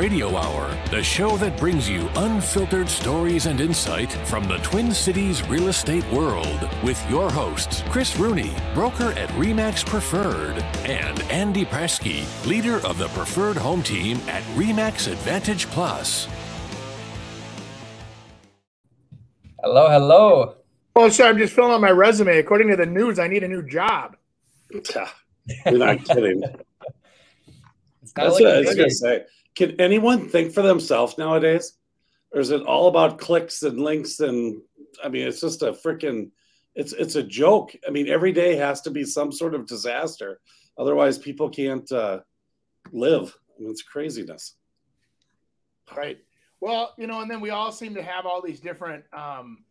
Radio Hour, the show that brings you unfiltered stories and insight from the Twin Cities real estate world with your hosts, Chris Rooney, broker at REMAX Preferred, and Andy Prasky, leader of the Preferred Home Team at REMAX Advantage Plus. Hello, hello. Oh, sorry, I'm just filling out my resume. According to the news, I need a new job. You're not kidding. It's That's like what I a was gonna say. Can anyone think for themselves nowadays, or is it all about clicks and links? And I mean, it's just a freaking. It's it's a joke. I mean, every day has to be some sort of disaster. Otherwise, people can't uh, live. I mean, it's craziness. Right. Well, you know, and then we all seem to have all these different, um,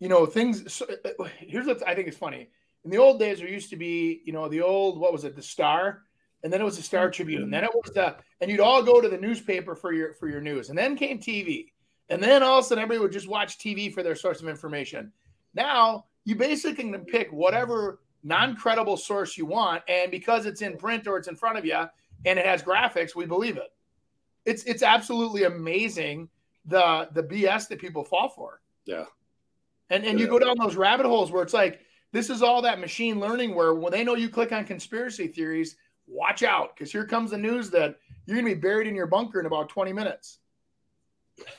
you know, things. So, uh, here's what I think is funny. In the old days, there used to be, you know, the old what was it, the Star, and then it was the Star Tribune, and then it was the, and you'd all go to the newspaper for your for your news, and then came TV, and then all of a sudden everybody would just watch TV for their source of information. Now you basically can pick whatever non-credible source you want, and because it's in print or it's in front of you and it has graphics, we believe it. It's it's absolutely amazing the the BS that people fall for. Yeah. And and you go down those rabbit holes where it's like this is all that machine learning where when they know you click on conspiracy theories, watch out because here comes the news that you're gonna be buried in your bunker in about 20 minutes.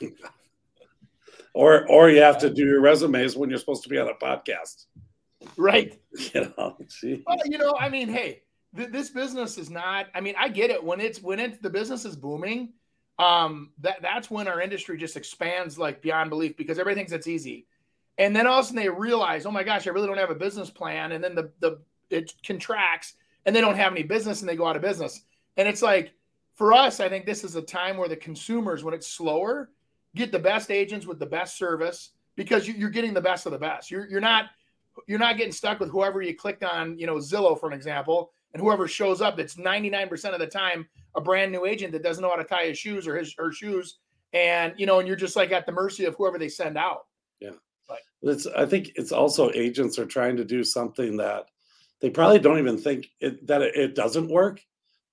Or or you have to do your resumes when you're supposed to be on a podcast. Right. You know. Well, you know, I mean, hey, th- this business is not. I mean, I get it when it's when it's the business is booming. Um, that that's when our industry just expands like beyond belief because everybody thinks it's easy, and then all of a sudden they realize, oh my gosh, I really don't have a business plan, and then the the it contracts and they don't have any business and they go out of business, and it's like for us, I think this is a time where the consumers, when it's slower, get the best agents with the best service because you, you're getting the best of the best. You're you're not you're not getting stuck with whoever you clicked on, you know, Zillow for an example, and whoever shows up that's 99% of the time a brand new agent that doesn't know how to tie his shoes or his her shoes. And you know, and you're just like at the mercy of whoever they send out. Yeah, It's, I think it's also agents are trying to do something that they probably don't even think it, that it, it doesn't work.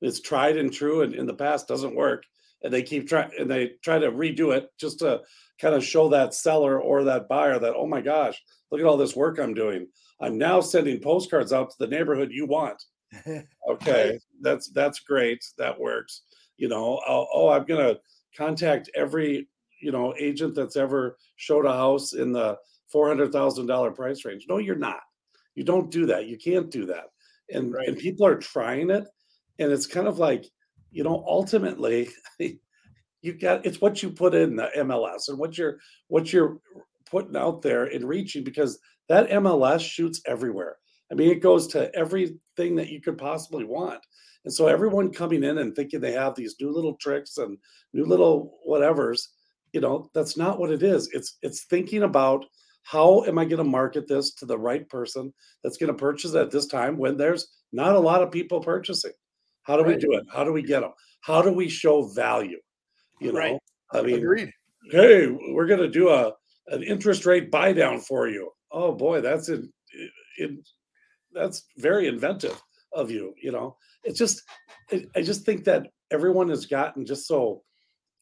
It's tried and true, and in the past doesn't work, and they keep trying and they try to redo it just to kind of show that seller or that buyer that oh my gosh, look at all this work I'm doing. I'm now sending postcards out to the neighborhood you want. Okay, that's that's great. That works. You know, oh, oh I'm gonna contact every you know agent that's ever showed a house in the four hundred thousand dollar price range. No, you're not. You don't do that. You can't do that. And Right. and people are trying it, and it's kind of like you know ultimately. You got it's what you put in the MLS and what you're what you're putting out there and reaching because that MLS shoots everywhere. I mean, it goes to everything that you could possibly want. And so everyone coming in and thinking they have these new little tricks and new little whatevers, you know, that's not what it is. It's it's thinking about how am I going to market this to the right person that's going to purchase at this time when there's not a lot of people purchasing. How do we do it? How do we get them? How do we show value? You know, Right. I mean, Agreed. hey, we're going to do a an interest rate buy down for you. Oh boy, that's in, in that's very inventive of you. You know, it's just I I just think that everyone has gotten just so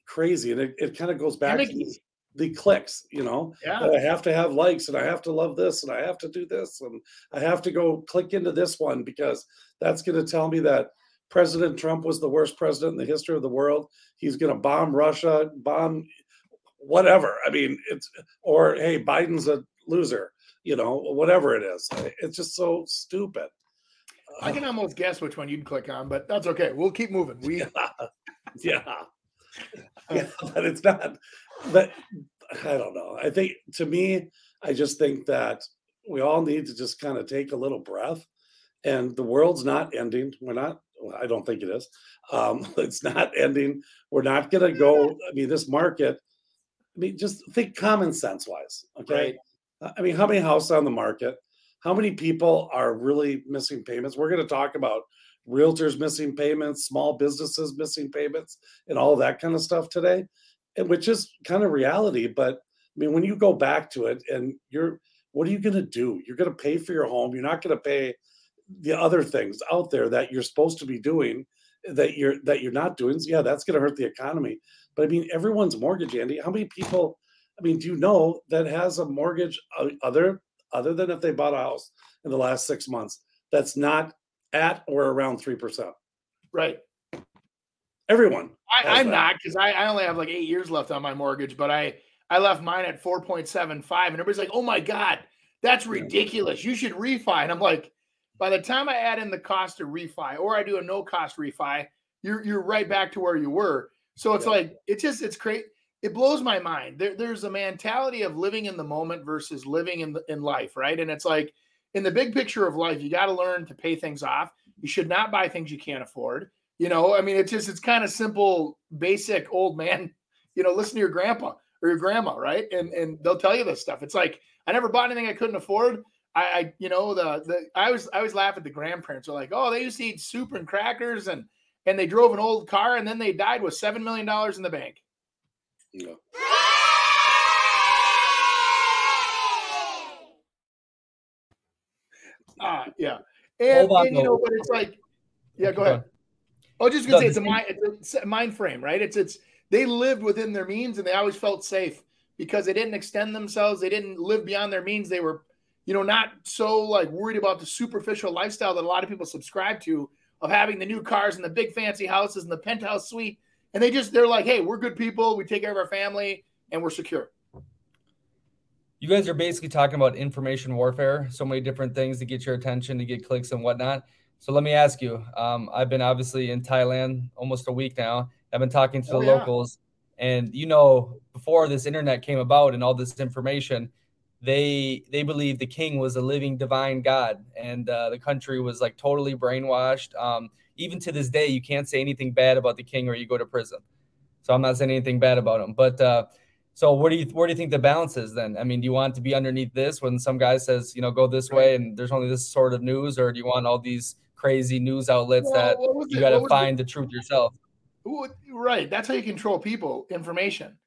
crazy, and it, it kind of goes back to. The, clicks. You know, Yeah. I have to have likes, and I have to love this, and I have to do this, and I have to go click into this one because that's going to tell me that President Trump was the worst president in the history of the world. He's going to bomb Russia, bomb whatever. I mean, it's or hey, Biden's a loser. You know, whatever it is. It's just so stupid. I can almost guess which one you'd click on, but that's okay. We'll keep moving. We yeah. yeah, but it's not. But I don't know. I think to me, I just think that we all need to just kind of take a little breath. And the world's not ending. We're not. Well, I don't think it is. Um, it's not ending. We're not going to go. I mean, this market. I mean, just think common sense wise. Okay. Right. I mean, how many houses on the market? How many people are really missing payments? We're going to talk about realtors missing payments, small businesses missing payments, and all that kind of stuff today, which is kind of reality. But I mean, when you go back to it, and you're, what are you going to do? You're going to pay for your home. You're not going to pay the other things out there that you're supposed to be doing, that you're that you're not doing, yeah, that's going to hurt the economy. But I mean, everyone's mortgage, Andy. How many people? I mean, do you know that has a mortgage uh, other other than if they bought a house in the last six months that's not at or around three percent? Right. Everyone. I, am not because I, I only have like eight years left on my mortgage, but I I left mine at 4.75, and everybody's like, "Oh my god, that's ridiculous! You should refi." And I'm like, by the time I add in the cost of refi, or I do a no cost refi, you're you're right back to where you were. So it's yeah. like it just it's great. It blows my mind. There, there's a mentality of living in the moment versus living in the, in life, right? And it's like in the big picture of life, you got to learn to pay things off. You should not buy things you can't afford. You know, I mean, it's just it's kind of simple, basic old man. You know, listen to your grandpa or your grandma, right? And and they'll tell you this stuff. It's like I never bought anything I couldn't afford. I, I you know the the I was I always laugh at the grandparents are like, oh, they used to eat soup and crackers and and they drove an old car and then they died with seven million dollars in the bank. Yeah. Ah, yeah. And, and you know, but it's like, yeah, go ahead. Oh, just gonna say it's a mind, it's a mind frame, right? It's it's they lived within their means and they always felt safe because they didn't extend themselves, they didn't live beyond their means. They were, you know, not so like worried about the superficial lifestyle that a lot of people subscribe to of having the new cars and the big fancy houses and the penthouse suite. And they just they're like, hey, we're good people, we take care of our family, and we're secure. You guys are basically talking about information warfare, so many different things to get your attention, to get clicks and whatnot. So let me ask you. Um, I've been obviously in Thailand almost a week now. I've been talking to oh, the yeah. locals, and you know, before this internet came about and all this information, they they believed the king was a living divine god, and uh, the country was like totally brainwashed. Um, even to this day, you can't say anything bad about the king or you go to prison. So I'm not saying anything bad about him, but. Uh, so where do you where do you think the balance is then? I mean, do you want to be underneath this when some guy says, you know, go this way and there's only this sort of news, or do you want all these crazy news outlets well, that you got to find the truth yourself. Right. That's how you control people, information.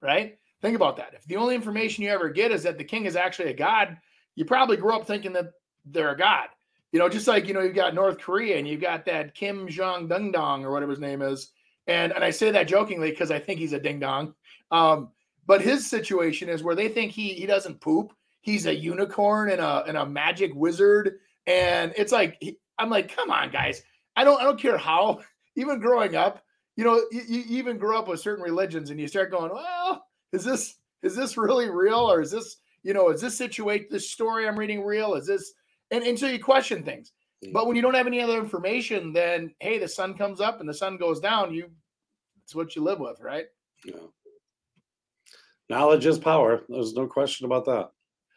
Right. Think about that. If the only information you ever get is that the king is actually a god, you probably grew up thinking that they're a god. You know, just like you know, you've got North Korea and you've got that Kim Jong Ding Dong or whatever his name is, and and I say that jokingly because I think he's a ding dong. Um, but his situation is where they think he he doesn't poop. He's a unicorn and a and a magic wizard, and it's like I'm like, come on, guys. I don't I don't care how. Even growing up, you know, you, you even grow up with certain religions, and you start going, well, is this is this really real, or is this you know, is this situation, this story I'm reading real? Is this and and so you question things. Mm. But when you don't have any other information, then hey, the sun comes up and the sun goes down. You, it's what you live with, right? Yeah. Knowledge is power. There's no question about that.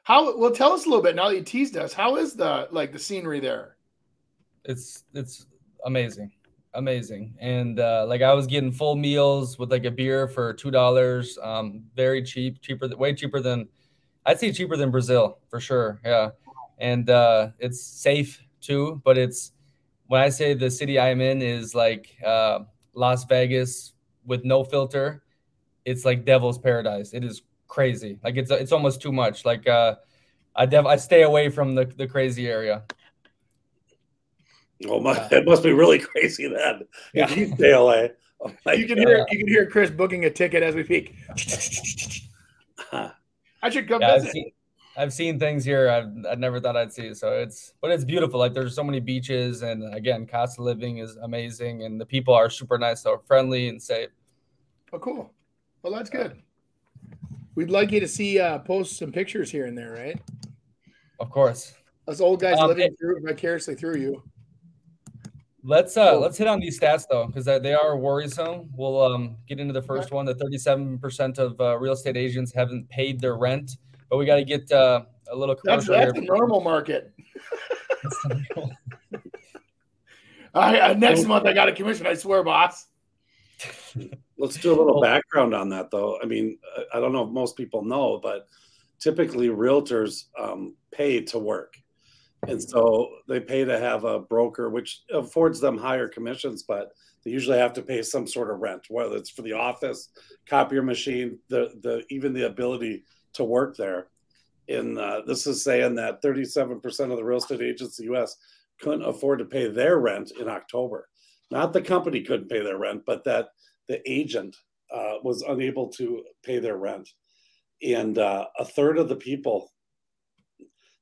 How well? Tell us a little bit now that you teased us. How is the like the scenery there? it's it's amazing amazing and uh, like i was getting full meals with like a beer for two dollars um, very cheap cheaper way cheaper than i'd say cheaper than brazil for sure yeah and uh, it's safe too but it's when i say the city i'm in is like uh, las vegas with no filter it's like devil's paradise it is crazy like it's it's almost too much like uh i dev i stay away from the, the crazy area Oh my! Yeah. It must be really crazy then. Yeah. If you stay away, oh you can God. hear you can hear Chris booking a ticket as we speak. I should come yeah, visit. I've seen, I've seen, things here I've, I never thought I'd see. So it's but it's beautiful. Like there's so many beaches, and again, cost of living is amazing, and the people are super nice, so friendly and safe. Oh, cool. Well, that's good. We'd like you to see uh, post some pictures here and there, right? Of course. Us old guys um, living it, through vicariously through you. Let's uh let's hit on these stats though, because they are worrisome. We'll um get into the first one. The 37% of uh, real estate agents haven't paid their rent, but we got to get uh, a little commercial. That's, that's the normal market. I, uh, next month I got a commission. I swear, boss. Let's do a little background on that, though. I mean, I don't know if most people know, but typically realtors um, pay to work and so they pay to have a broker, which affords them higher commissions, but they usually have to pay some sort of rent, whether it's for the office, copier machine, the the even the ability to work there. In uh, this is saying that 37% of the real estate agents in the U.S. couldn't afford to pay their rent in October. not the company couldn't pay their rent, but that the agent uh, was unable to pay their rent. And uh, a third of the people,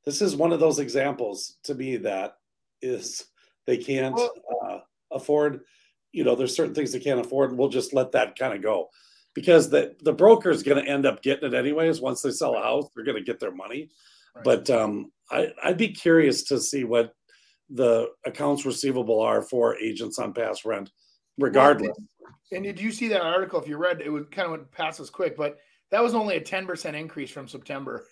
this is one of those examples to me that is they can't uh, afford, you know, there's certain things they can't afford. And we'll just let that kind of go because the, the broker is going to end up getting it anyways. Once they sell a house, they're going to get their money. Right. But um, I, I'd be curious to see what the accounts receivable are for agents on past rent, regardless. And did you see that article? If you read, it would kind of went past us quick, but that was only a ten percent increase from September.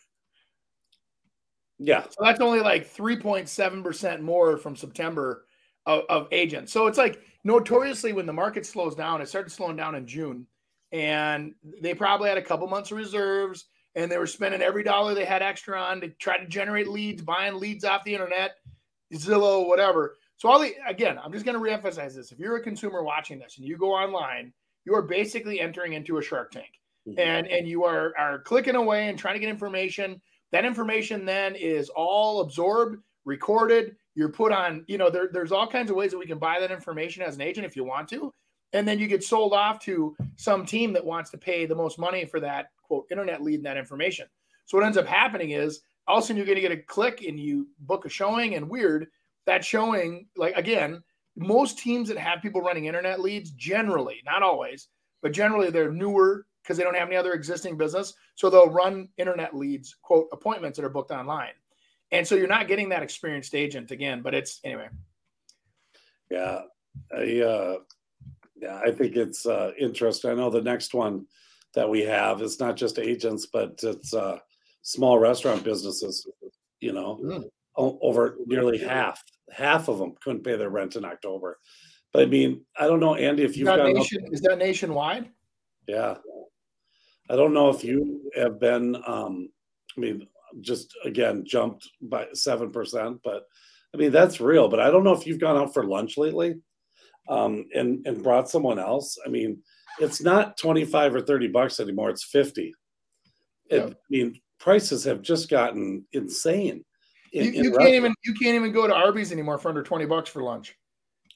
Yeah, so that's only like three point seven percent more from September of, of agents. So it's like notoriously when the market slows down, it started slowing down in June, and they probably had a couple months of reserves, and they were spending every dollar they had extra on to try to generate leads, buying leads off the internet Zillow, whatever. So all the again, I'm just going to reemphasize this. If you're a consumer watching this and you go online, you are basically entering into a Shark Tank, mm-hmm. and and you are are clicking away and trying to get information. That information then is all absorbed, recorded. You're put on. You know, there, there's all kinds of ways that we can buy that information as an agent if you want to, and then you get sold off to some team that wants to pay the most money for that quote internet lead and that information. So what ends up happening is all of a sudden you're going to get a click and you book a showing and weird that showing like again most teams that have people running internet leads generally not always but generally they're newer because they don't have any other existing business. So they'll run internet leads quote appointments that are booked online. And so you're not getting that experienced agent again but it's anyway. Yeah i uh yeah i think it's uh interesting. I know the next one that we have is not just agents but it's uh small restaurant businesses, you know, mm. Over nearly half, half of them couldn't pay their rent in October. But I mean, I don't know, Andy, if you've got nation, is that nationwide? Yeah. I don't know if you have been, um, I mean, just again, jumped by 7%, but I mean, that's real. But I don't know if you've gone out for lunch lately um, and, and brought someone else. I mean, it's not 25 or 30 bucks anymore, it's 50. It, I mean, prices have just gotten insane. In, you, you can't even you can't even go to Arby's anymore for under twenty bucks for lunch.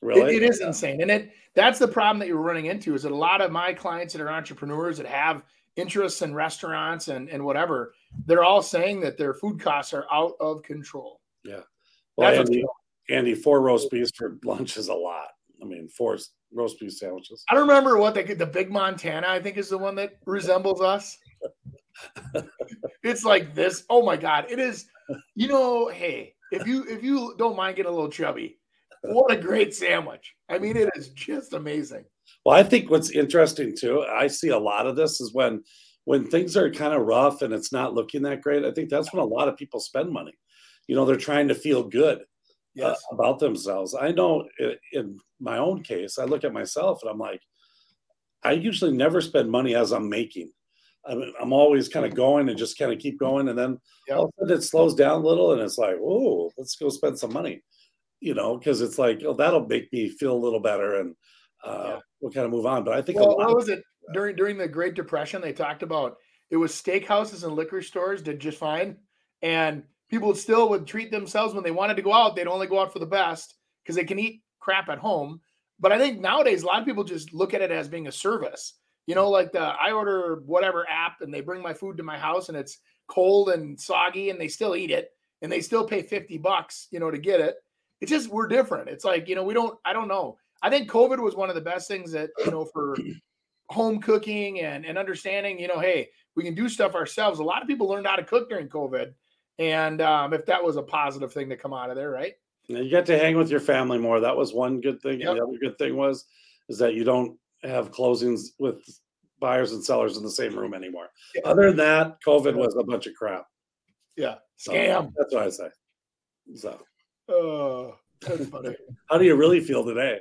Really, it, it is insane, and it that's the problem that you're running into. Is that a lot of my clients that are entrepreneurs that have interests in restaurants and and whatever, they're all saying that their food costs are out of control. Yeah, well, Andy, Andy, four roast beefs for lunch is a lot. I mean, four roast beef sandwiches. I don't remember what they get. the Big Montana. I think is the one that resembles us. it's like this. Oh my god, it is. You know, hey, if you if you don't mind getting a little chubby, what a great sandwich. I mean, it is just amazing. Well, I think what's interesting too, I see a lot of this is when when things are kind of rough and it's not looking that great. I think that's when a lot of people spend money. You know, they're trying to feel good uh, yes. uh, about themselves. I know in, in my own case, I look at myself and I'm like, I usually never spend money as I'm making. I'm, I'm always kind of going and just kind of keep going. And then yep. all of a sudden it slows down a little and it's like, oh, let's go spend some money, you know, because it's like, oh, that'll make me feel a little better and uh, yeah. we'll kind of move on. But I think, well, what was it during, during the Great Depression? They talked about it was steakhouses and liquor stores did just fine. And people still would treat themselves when they wanted to go out, they'd only go out for the best because they can eat crap at home. But I think nowadays a lot of people just look at it as being a service you know, like the I order whatever app and they bring my food to my house and it's cold and soggy and they still eat it and they still pay 50 bucks, you know, to get it. It's just we're different. It's like, you know, we don't I don't know. I think COVID was one of the best things that, you know, for home cooking and and understanding, you know, hey, we can do stuff ourselves. A lot of people learned how to cook during COVID. And um, if that was a positive thing to come out of there, right? You got to hang with your family more. That was one good thing. Yep. The other good thing was is that you don't have closings with buyers and sellers in the same room anymore. Yeah. Other than that, COVID was a bunch of crap. Yeah, scam. So that's what I say. So, oh, that's funny. How do you really feel today?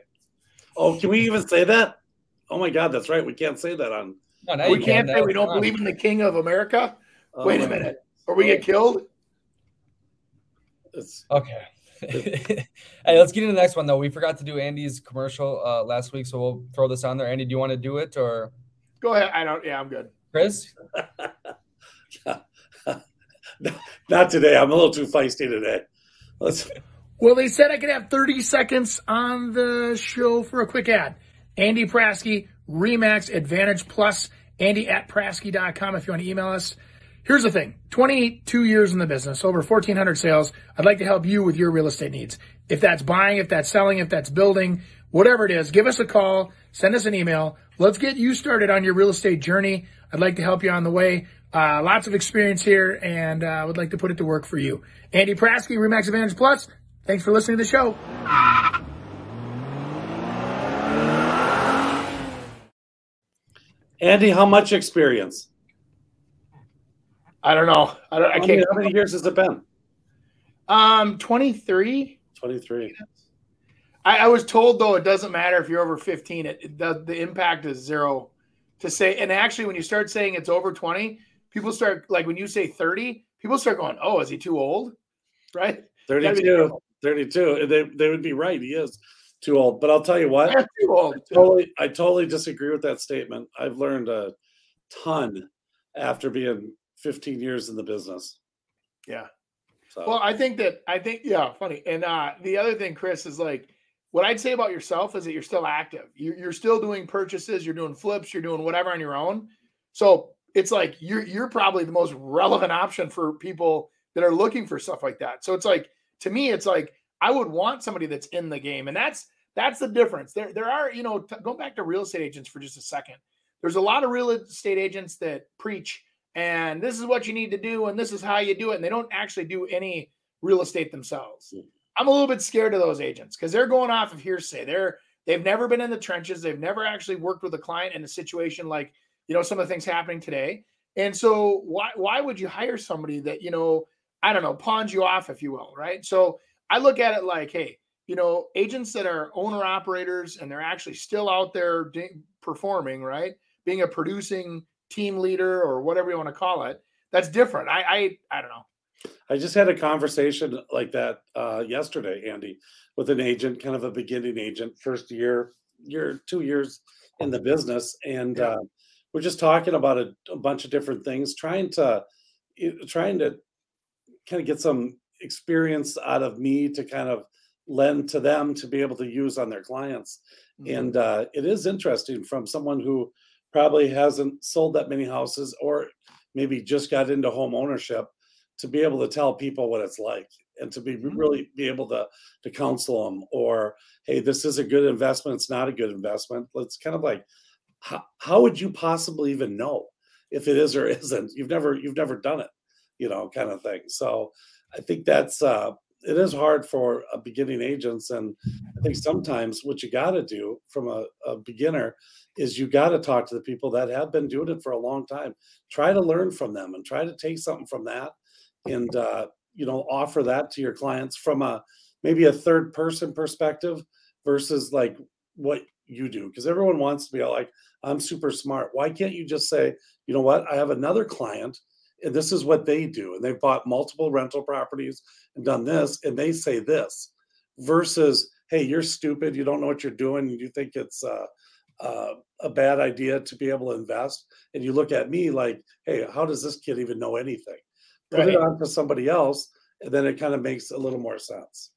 Oh, can we even say that? Oh my God, that's right. We can't say that on. No, we can't say we don't believe in the King of America. Oh, Wait a oh. minute, or we oh. get killed. It's, okay. Hey, let's get into the next one though. We forgot to do Andy's commercial uh, last week, so we'll throw this on there. Andy, do you want to do it or? Go ahead. I don't. Yeah, I'm good. Chris. Not today. I'm a little too feisty today. Let's. Well, they said I could have 30 seconds on the show for a quick ad. Andy Prasky, Remax Advantage Plus, Andy at Prasky.com if you want to email us. Here's the thing 22 years in the business, over 1,400 sales. I'd like to help you with your real estate needs. If that's buying, if that's selling, if that's building, whatever it is, give us a call, send us an email. Let's get you started on your real estate journey. I'd like to help you on the way. Uh, lots of experience here, and I uh, would like to put it to work for you. Andy Prasky, Remax Advantage Plus. Thanks for listening to the show. Andy, how much experience? I don't know. I, don't, I How can't. many, how many years has it been? Um, 23. 23. I, I was told though it doesn't matter if you're over 15. It, the, the impact is zero. To say, and actually, when you start saying it's over 20, people start like when you say 30, people start going, "Oh, is he too old?" Right? 32. 32. And They, they would be right. He is too old. But I'll tell you what, too old. totally, I totally disagree with that statement. I've learned a ton after being 15 years in the business. Yeah. So, Well, I think that I think yeah, funny. And uh the other thing, Chris, is like what I'd say about yourself is that you're still active. You're, you're still doing purchases, you're doing flips, you're doing whatever on your own. So it's like you're you're probably the most relevant option for people that are looking for stuff like that. So it's like to me, it's like I would want somebody that's in the game, and that's that's the difference. There there are you know t- going back to real estate agents for just a second. There's a lot of real estate agents that preach and this is what you need to do and this is how you do it and they don't actually do any real estate themselves. I'm a little bit scared of those agents because they're going off of hearsay. They're they've never been in the trenches. They've never actually worked with a client in a situation like you know some of the things happening today. And so why why would you hire somebody that you know i don't know pawns you off if you will right? So i look at it like hey you know agents that are owner operators and they're actually still out there de- performing right? Being a producing team leader or whatever you want to call it that's different i i, I don't know I just had a conversation like that uh, yesterday, Andy, with an agent, kind of a beginning agent, first year, year, two years in the business, and Yeah. uh, we're just talking about a, a bunch of different things, trying to, trying to kind of get some experience out of me to kind of lend to them to be able to use on their clients. Mm-hmm. And uh, it is interesting from someone who probably hasn't sold that many houses or maybe just got into home ownership to be able to tell people what it's like and to be Mhm. really be able to to counsel them or hey this is a good investment it's not a good investment. It's kind of like how, how would you possibly even know if it is or isn't? You've never you've never done it you know kind of thing. So i think that's uh it is hard for a beginning agents and i think sometimes what you got to do from a, a beginner is you got to talk to the people that have been doing it for a long time. Try to learn from them and try to take something from that and uh, you know offer that to your clients from a maybe a third person perspective versus like what you do because everyone wants to be like i'm super smart. Why can't you just say you know what? I have another client and this is what they do and they've bought multiple rental properties and done this and they say this versus hey you're stupid you don't know what you're doing you think it's uh, uh, a bad idea to be able to invest and you look at me like hey how does this kid even know anything? Put Right. it on to somebody else and then it kind of makes a little more sense.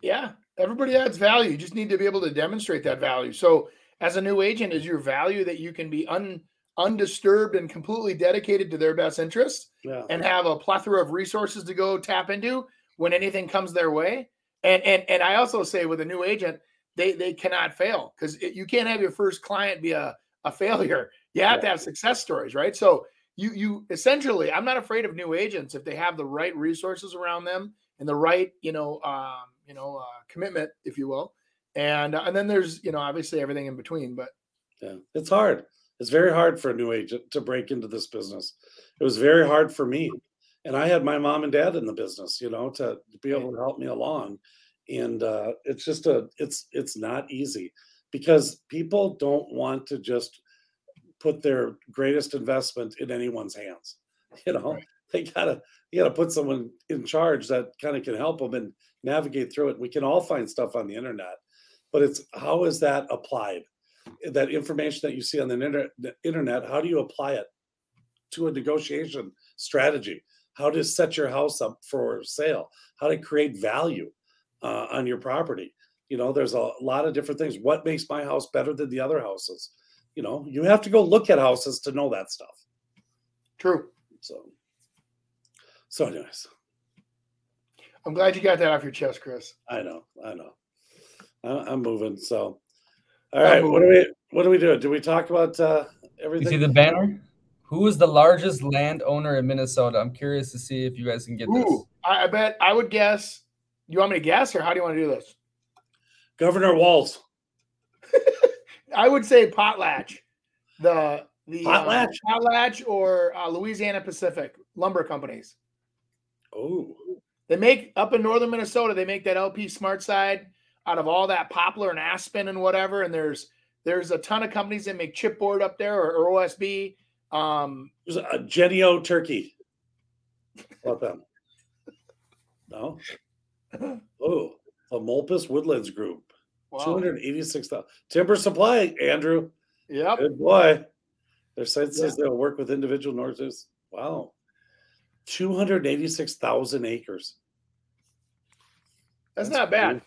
Yeah everybody adds value you just need to be able to demonstrate that value. So as a new agent is your value that you can be un undisturbed and completely dedicated to their best interests yeah. and have a plethora of resources to go tap into when anything comes their way. And and and i also say with a new agent they they cannot fail because you can't have your first client be a, a failure. You have to have success stories right? So you you essentially i'm not afraid of new agents if they have the right resources around them and the right you know um you know uh, commitment if you will. And uh, and then there's you know obviously everything in between but Yeah, it's hard. It's very hard for a new agent to break into this business. It was very hard for me. And I had my mom and dad in the business, you know, to be able to help me along. And uh, it's just a it's it's not easy because people don't want to just put their greatest investment in anyone's hands. You know, Right. they gotta you gotta put someone in charge that kind of can help them and navigate through it. We can all find stuff on the internet, but it's how is that applied? That information that you see on the inter- the internet, how do you apply it to a negotiation strategy? How to set your house up for sale? How to create value? uh, on your property. You know, there's a lot of different things. What makes my house better than the other houses? You know, you have to go look at houses to know that stuff. True. So, so anyways, I'm glad you got that off your chest, Chris. I know, I know. I'm moving. So, all right, what do we what do we do? Do we talk about uh, You everything? see the banner? Who is the largest landowner in Minnesota? I'm curious to see if you guys can get this. I, I bet I would guess. You want me to guess, or how do you want to do this? Governor Walz. I would say Potlatch, the the uh, Potlatch? Potlatch, or uh, Louisiana Pacific lumber companies. Oh, They make up in northern Minnesota. They make that LP Smart Side out of all that poplar and aspen and whatever. And there's there's a ton of companies that make chipboard up there or, or OSB. Um, there's a Genio Turkey. About them? No. Oh, the Molpus Woodlands Group. wow. 286,000. Timber Supply, Andrew. Yep. Good boy. Their site says they'll work with individual Northers. Wow. 286,000 acres. That's not bad.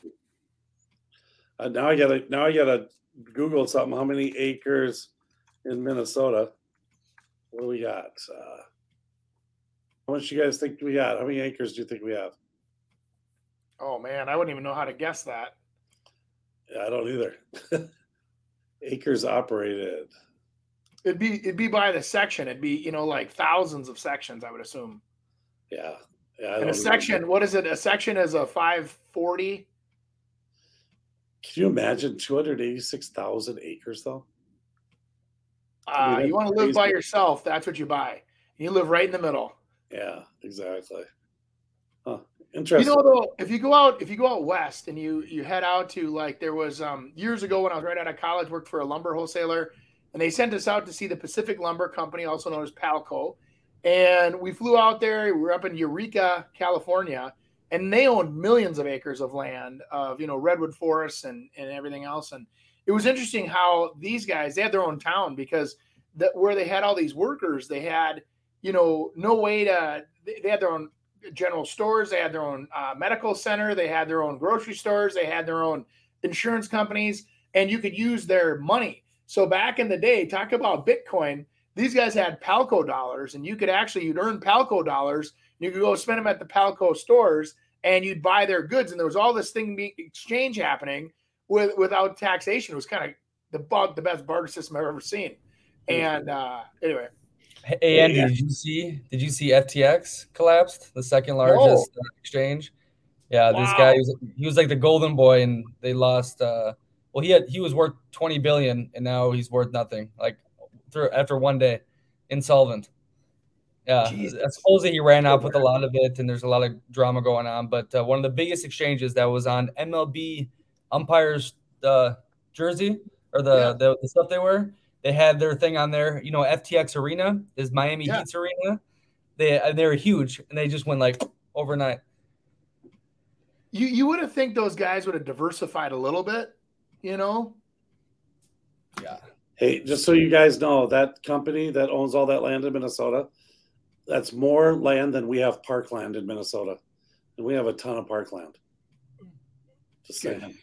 Uh, now I gotta now I gotta Google something. How many acres in Minnesota? What do we got? Uh, how much you guys think we got? How many acres do you think we have? Oh man, I wouldn't even know how to guess that. Yeah, I don't either. acres operated. It'd be it'd be by the section. It'd be you know like thousands of sections. I would assume. Yeah. Yeah. And a know. section, what is it? A section is a five forty. Can you imagine 286,000 acres though? I Uh, mean, you want to live by yourself? That's what you buy. You live right in the middle. Yeah, exactly. Huh. You Interesting. know though, if you go out, if you go out west and you you head out to like there was um years ago when I was right out of college, worked for a lumber wholesaler, and they sent us out to see the Pacific Lumber Company, also known as Palco. And we flew out there. We were up in Eureka, California, and they owned millions of acres of land of you know redwood forests and and everything else. And it was interesting how these guys they had their own town because that where they had all these workers, they had you know no way to they had their own general stores. They had their own uh, medical center. They had their own grocery stores. They had their own insurance companies, and you could use their money. So back in the day, talk about Bitcoin. These guys had Palco dollars, and you could actually you'd earn Palco dollars. You could go spend them at the Palco stores, and you'd buy their goods. And there was all this thing be, exchange happening with without taxation. It was kind of the bug, the best barter system I've ever seen. And uh, anyway, Hey Andy, Yeah. did you see? Did you see FTX collapsed, the second largest uh, exchange? Yeah, this guy he was, he was like the golden boy, and they lost. Uh, well, he had he was worth twenty billion, and now he's worth nothing. Like through after one day, insolvent. Yeah, Jesus. supposedly he ran off with a lot of it, and there's a lot of drama going on. But uh, one of the biggest exchanges that was on MLB umpires uh, jersey or the, Yeah. the the stuff they wear. They had their thing on there. You know, FTX Arena is Miami Yeah. Heat's arena. They and they're huge, and they just went like overnight. you you would have think those guys would have diversified a little bit, you know? Yeah, Hey, just so you guys know, that company that owns all that land in Minnesota, that's more land than we have parkland in Minnesota. And we have a ton of parkland. Just Good. saying.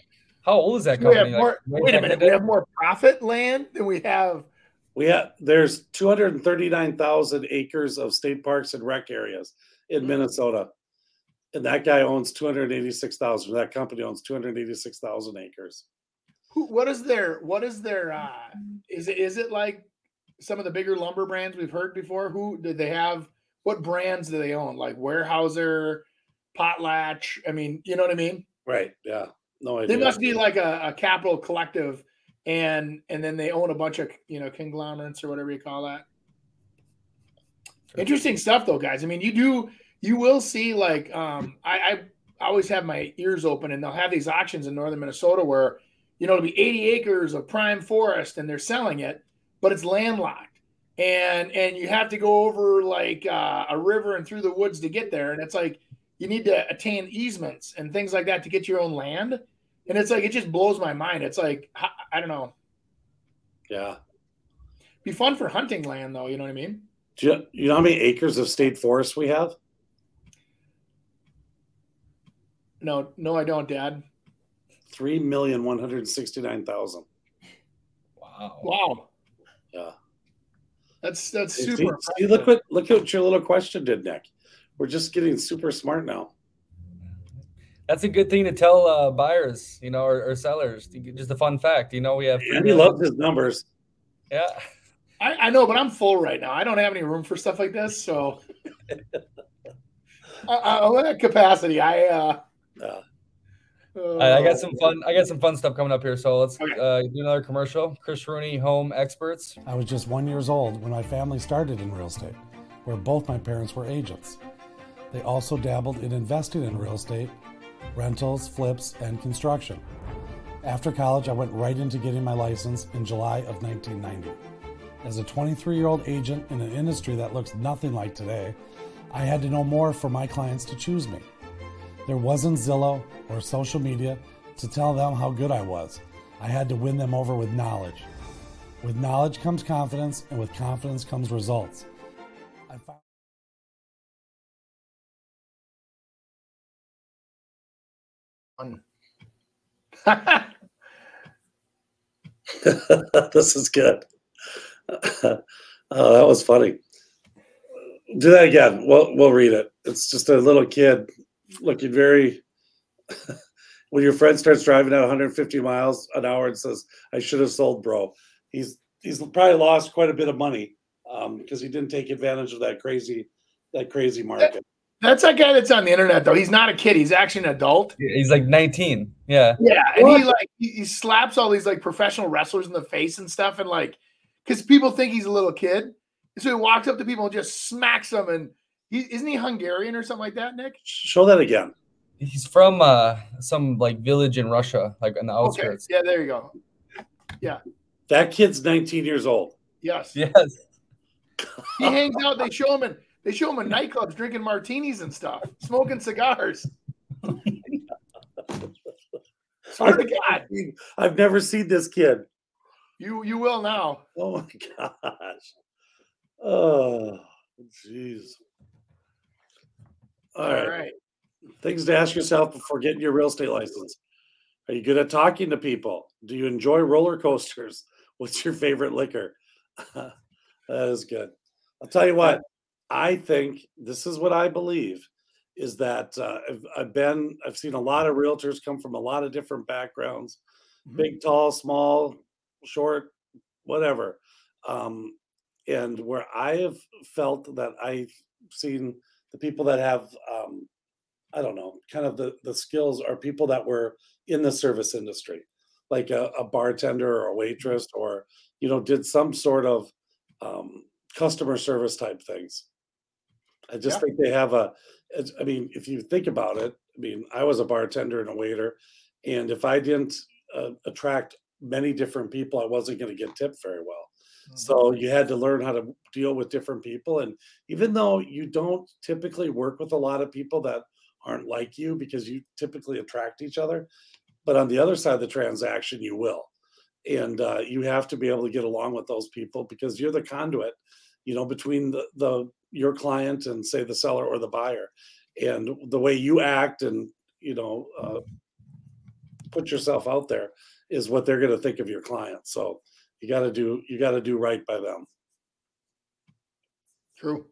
how old is that We have company? Like, wait a minute, we have more profit land than we have. We have there's 239,000 acres of state parks and rec areas in Mhm. Minnesota. And that guy owns 286,000. That company owns 286,000 acres. Who, what is their what is their uh is it is it like some of the bigger lumber brands we've heard before? Who did they have what brands do they own? Like Weyerhaeuser, Potlatch. I mean, you know what I mean? Right. Yeah. No idea. They must be like a, a capital collective and and then they own a bunch of you know conglomerates or whatever you call that. Interesting stuff though, guys. I mean, you do you will see like um I, I always have my ears open and they'll have these auctions in northern Minnesota where you know it'll be 80 acres of prime forest and they're selling it, but it's landlocked. And and you have to go over like uh, a river and through the woods to get there. And it's like you need to attain easements and things like that to get your own land. And it's like it just blows my mind. It's like I, I don't know. Yeah. Be fun for hunting land though, you know what I mean? Do you, you know how many acres of state forest we have? No, no, I don't, Dad. Three million one hundred sixty-nine thousand. Wow. Wow, Yeah. that's that's super. see, impressive. look what look what your little question did, Nick. We're just getting super smart now. That's a good thing to tell uh, buyers, you know, or, or sellers. Just a fun fact. You know, we have. And he loves his numbers. Yeah. I, I know, but I'm full right now. I don't have any room for stuff like this, so I, I, I'm at capacity. I uh, Yeah. All right, I got uh, some fun. I got some fun stuff coming up here. So let's Okay. uh, do another commercial. Chris Rooney, Home Experts. I was just one years old when my family started in real estate, where both my parents were agents. They also dabbled in investing in real estate, rentals, flips, and construction. After college, I went right into getting my license in July of 1990. As a 23 year old agent in an industry that looks nothing like today, I had to know more for my clients to choose me. There wasn't Zillow or social media to tell them how good I was. I had to win them over with knowledge. With knowledge comes confidence, and with confidence comes results. This is good. oh, that was funny. Do that again. We'll we'll read it. It's just a little kid looking very. when your friend starts driving at 150 miles an hour and says, "I should have sold, bro," he's he's probably lost quite a bit of money um, because he didn't take advantage of that crazy that crazy market. that's that guy that's on the internet though. He's not a kid. He's actually an adult. He's like 19. Yeah. Yeah, and he like he, he slaps all these like professional wrestlers in the face and stuff, and like because people think he's a little kid, so he walks up to people and just smacks them. And he isn't he Hungarian or something like that, Nick? Show that again. He's from uh, some like village in Russia, like on the Okay, outskirts. yeah, there you go. Yeah. That kid's 19 years old. Yes, Yes. he hangs out. They show him in they show him in nightclubs drinking martinis and stuff, smoking cigars. Swear to God, I've never seen this kid. you you will now. Oh my gosh. Oh, jeez. All right. All right. Things to ask yourself before getting your real estate license. Are you good at talking to people? Do you enjoy roller coasters? What's your favorite liquor? that is good. I'll tell you what, I think this is what I believe is that uh, I've, I've been, I've seen a lot of realtors come from a lot of different backgrounds Mhm. big, tall, small, short, whatever. Um, and where I have felt that I've seen the people that have, um, I don't know, kind of the, the skills are people that were in the service industry, like a, a bartender or a waitress, or, you know, did some sort of um, customer service type things. I just Yeah. think they have a. I mean, if you think about it, I mean, I was a bartender and a waiter, and if I didn't uh, attract many different people, I wasn't going to get tipped very well. So you had to learn how to deal with different people. And even though you don't typically work with a lot of people that aren't like you because you typically attract each other, but on the other side of the transaction, you will. And uh, you have to be able to get along with those people because you're the conduit, you know, between the, the your client and say the seller or the buyer. And the way you act and, you know, uh, put yourself out there is what they're going to think of your client. So you got to do you got to do right by them. True.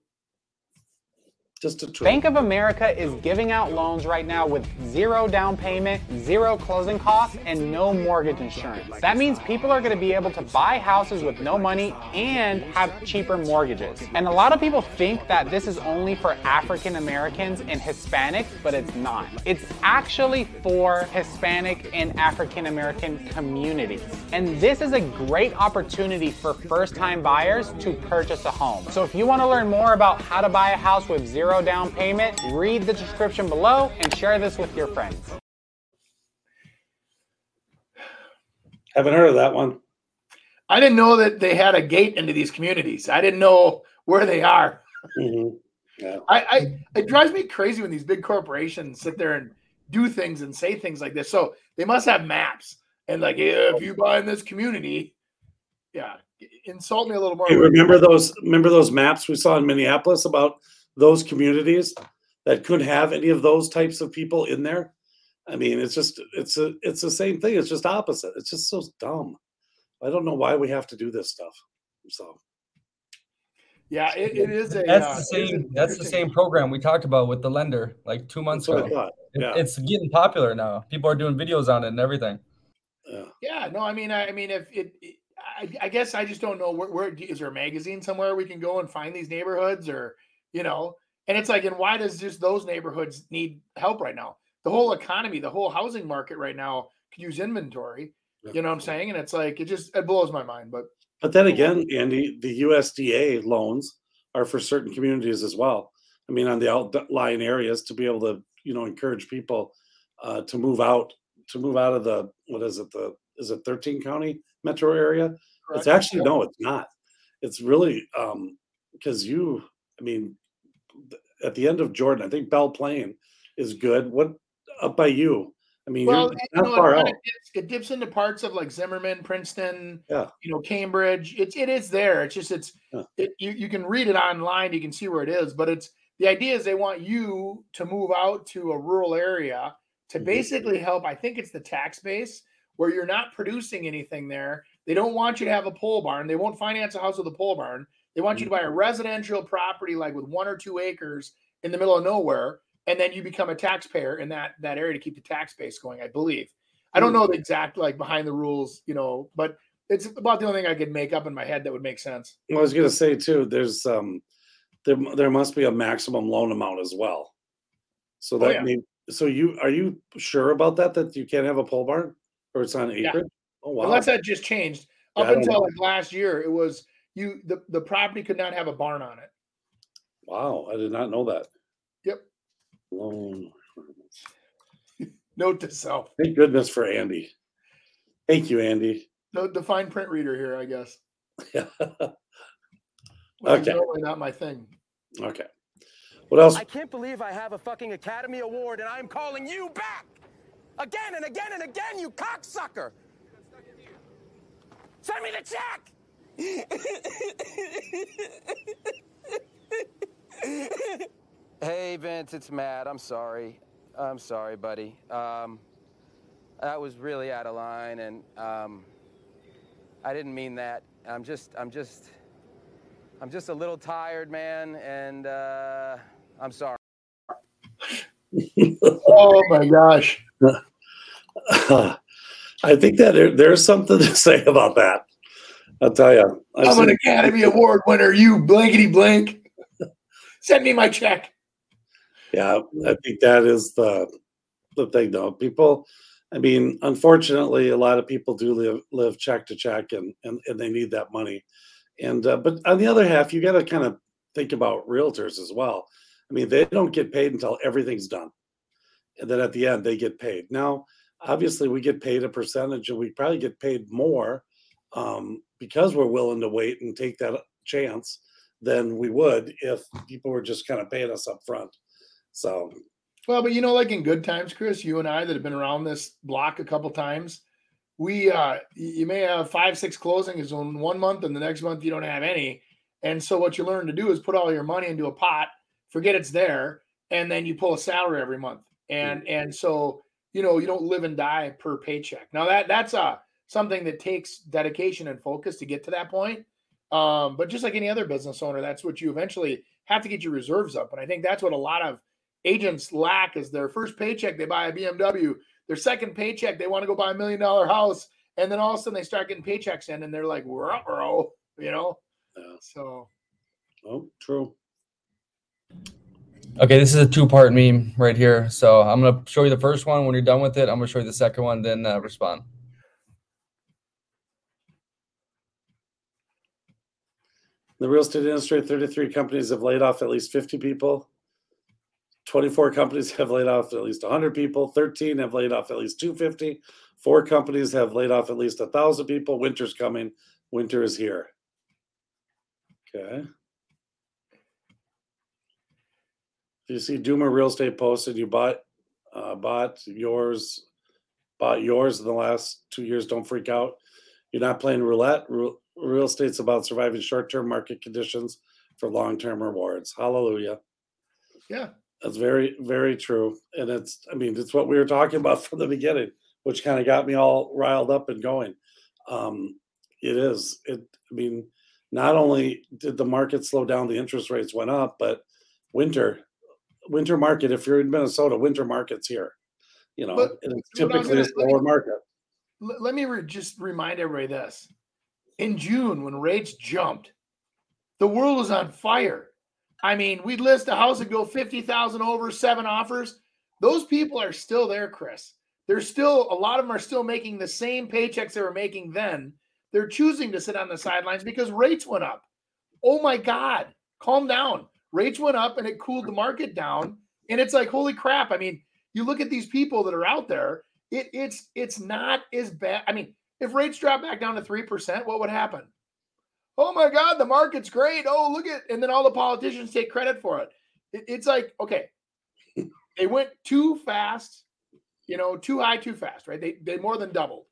Just a. Bank of America is giving out loans right now with zero down payment, zero closing costs, and no mortgage insurance. That means people are going to be able to buy houses with no money and have cheaper mortgages. And a lot of people think that this is only for African Americans and Hispanics, but it's not. It's actually for Hispanic and African American communities. And this is a great opportunity for first time buyers to purchase a home. So if you want to learn more about how to buy a house with zero down payment, read the description below and share this with your friends. Haven't heard of that one. I didn't know that they had a gate into these communities. I didn't know where they are. Mhm. Yeah. I, I it drives me crazy when these big corporations sit there and do things and say things like this. So they must have maps and like yeah, if you buy in this community, yeah, insult me a little more. Hey, remember those remember those maps we saw in Minneapolis about those communities that couldn't have any of those types of people in there? I mean, it's just it's a it's the same thing. It's just opposite. It's just so dumb. I don't know why we have to do this stuff. So Yeah, it, it is a. That's uh, the same. an That's the same program we talked about with the lender like two months that's what I ago. thought. It- Yeah, It's getting popular now. People are doing videos on it and everything. yeah. Yeah, no, I mean, I, I mean, if it, it I, I guess I just don't know where, where is there a magazine somewhere we can go and find these neighborhoods, or you know, and it's like, and why does just those neighborhoods need help right now? The whole economy, the whole housing market right now could use inventory. You know what I'm saying? And it's like it just it blows my mind. But But then again, Andy, the USDA loans are for certain communities as well. I mean, on the outlying areas to be able to, you know, encourage people uh, to move out, to move out of the what is it? The is it 13 county metro area? It's actually no, it's not. It's really um because you, I mean, at the end of Jordan, I think Belle Plaine is good. What up by you? I mean, Well, you know, it, far kinda out. dips, it dips into parts of like Zimmerman, Princeton, Yeah. you know, Cambridge. It's it is there. It's just it's Yeah. it, you you can read it online. You can see where it is, but it's the idea is they want you to move out to a rural area to Mhm. basically help. I think it's the tax base where you're not producing anything there. They don't want you to have a pole barn. They won't finance a house with a pole barn. They want you to buy a residential property like with one or two acres in the middle of nowhere, and then you become a taxpayer in that that area to keep the tax base going. I believe. I don't know the exact like behind the rules, you know, but it's about the only thing I could make up in my head that would make sense. Well, I was going to say too. There's um, there there must be a maximum loan amount as well. So Oh, that yeah. mean so you are you sure about that that you can't have a pole barn or it's on Yeah. Oh wow! Unless that just changed. Up don't until know. like last year, it was you the, the property could not have a barn on it. wow, I did not know that. Yep. Loan. Note to self. Thank goodness for Andy. Thank you, Andy. No the fine print reader here, I guess. Yeah. Okay. normally not my thing. okay. What else? I can't believe I have a fucking Academy Award and I'm calling you back! Again and again and again, you cocksucker! Send me the check! Hey, Vince, it's Matt. I'm sorry. I'm sorry, buddy. Um, that was really out of line, and um, I didn't mean that. I'm just, I'm just, I'm just a little tired, man, and uh, I'm sorry. Oh my gosh. I think that there, there's something to say about that. I'll tell you. I'm an Academy Award winner, you blankety blank. Send me my check. Yeah, I think that is the the thing though. People I mean, unfortunately a lot of people do live live check to check and and, and they need that money. And uh, but on the other half, you got to kind of think about realtors as well. I mean, they don't get paid until everything's done. And then at the end they get paid. Now, obviously we get paid a percentage and we probably get paid more um, because we're willing to wait and take that chance than we would if people were just kind of paying us up front. So Well, but you know, like in good times, Chris, you and I that have been around this block a couple times, we uh you may have five, six closings in one month, and the next month you don't have any. And so what you learn to do is put all your money into a pot, forget it's there, and then you pull a salary every month. And and so you know you don't live and die per paycheck. Now that that's uh something that takes dedication and focus to get to that point. Um, but just like any other business owner, that's what you eventually have to get your reserves up. And I think that's what a lot of agents lack is their first paycheck they buy a BMW, their second paycheck they want to go buy a million dollar house, and then all of a sudden they start getting paychecks in and they're like, "Ruh-roh," you know. Yeah. So Oh, true. Okay, this is a two-part meme right here. So I'm gonna show you the first one. When you're done with it, I'm gonna show you the second one, then uh, respond. The real estate industry, 33 companies have laid off at least 50 people. 24 companies have laid off at least 100 people. 13 have laid off at least 250. Four companies have laid off at least 1,000 people. Winter's coming. Winter is here. Okay. If you see Duma Real Estate posted, you bought uh, bought yours, bought yours in the last two years. Don't freak out. You're not playing roulette. Real estate's about surviving short-term market conditions for long-term rewards. Hallelujah. yeah, That's very, very true. And it's, I mean, it's what we were talking about from the beginning, which kind of got me all riled up and going. Um, it is. It, I mean, not only did the market slow down, the interest rates went up, but winter, winter market, if you're in Minnesota, winter market's here. You know, But- and it's but I was typically a slower market. Let me re- just remind everybody this. In June, when rates jumped, the world was on fire. I mean, we'd list a house and go 50,000 over, seven offers. Those people are still there, Chris. They're still, a lot of them are still making the same paychecks they were making then. They're choosing to sit on the sidelines because rates went up. Oh my God, calm down. Rates went up and it cooled the market down. And it's like, holy crap. I mean, you look at these people that are out there it, it's it's not as bad. I mean, if rates drop back down to three percent, what would happen? Oh my God, the market's great. Oh, look at, and then all the politicians take credit for it. it it's like okay, they went too fast, you know, too high, too fast, right? They they more than doubled.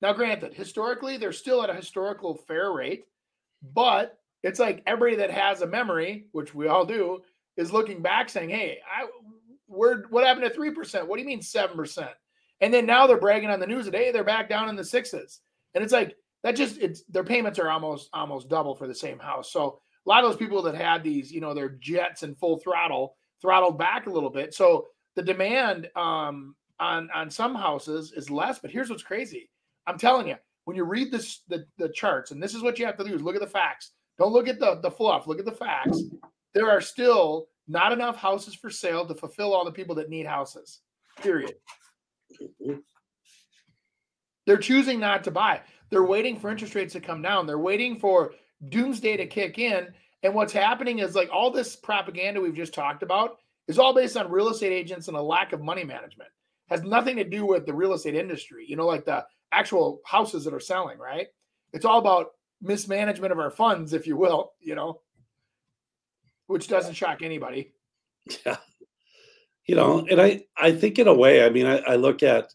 Now, granted, historically, they're still at a historical fair rate, but it's like everybody that has a memory, which we all do, is looking back saying, "Hey, I, where, what happened to three percent? What do you mean seven percent?" And then now they're bragging on the news today they're back down in the sixes. And it's like that just it's their payments are almost almost double for the same house. So a lot of those people that had these, you know, their jets and full throttle throttled back a little bit. So the demand um on on some houses is less, but here's what's crazy. I'm telling you, when you read this the, the charts, and this is what you have to do is look at the facts. Don't look at the the fluff, look at the facts. There are still not enough houses for sale to fulfill all the people that need houses. Period. They're choosing not to buy. They're waiting for interest rates to come down. They're waiting for doomsday to kick in. And what's happening is like all this propaganda we've just talked about is all based on real estate agents and a lack of money management. Has nothing to do with the real estate industry, you know, like the actual houses that are selling, right? It's all about mismanagement of our funds, if you will, you know, which doesn't shock anybody. Yeah. You know, and I, I think in a way, I mean, I, I look at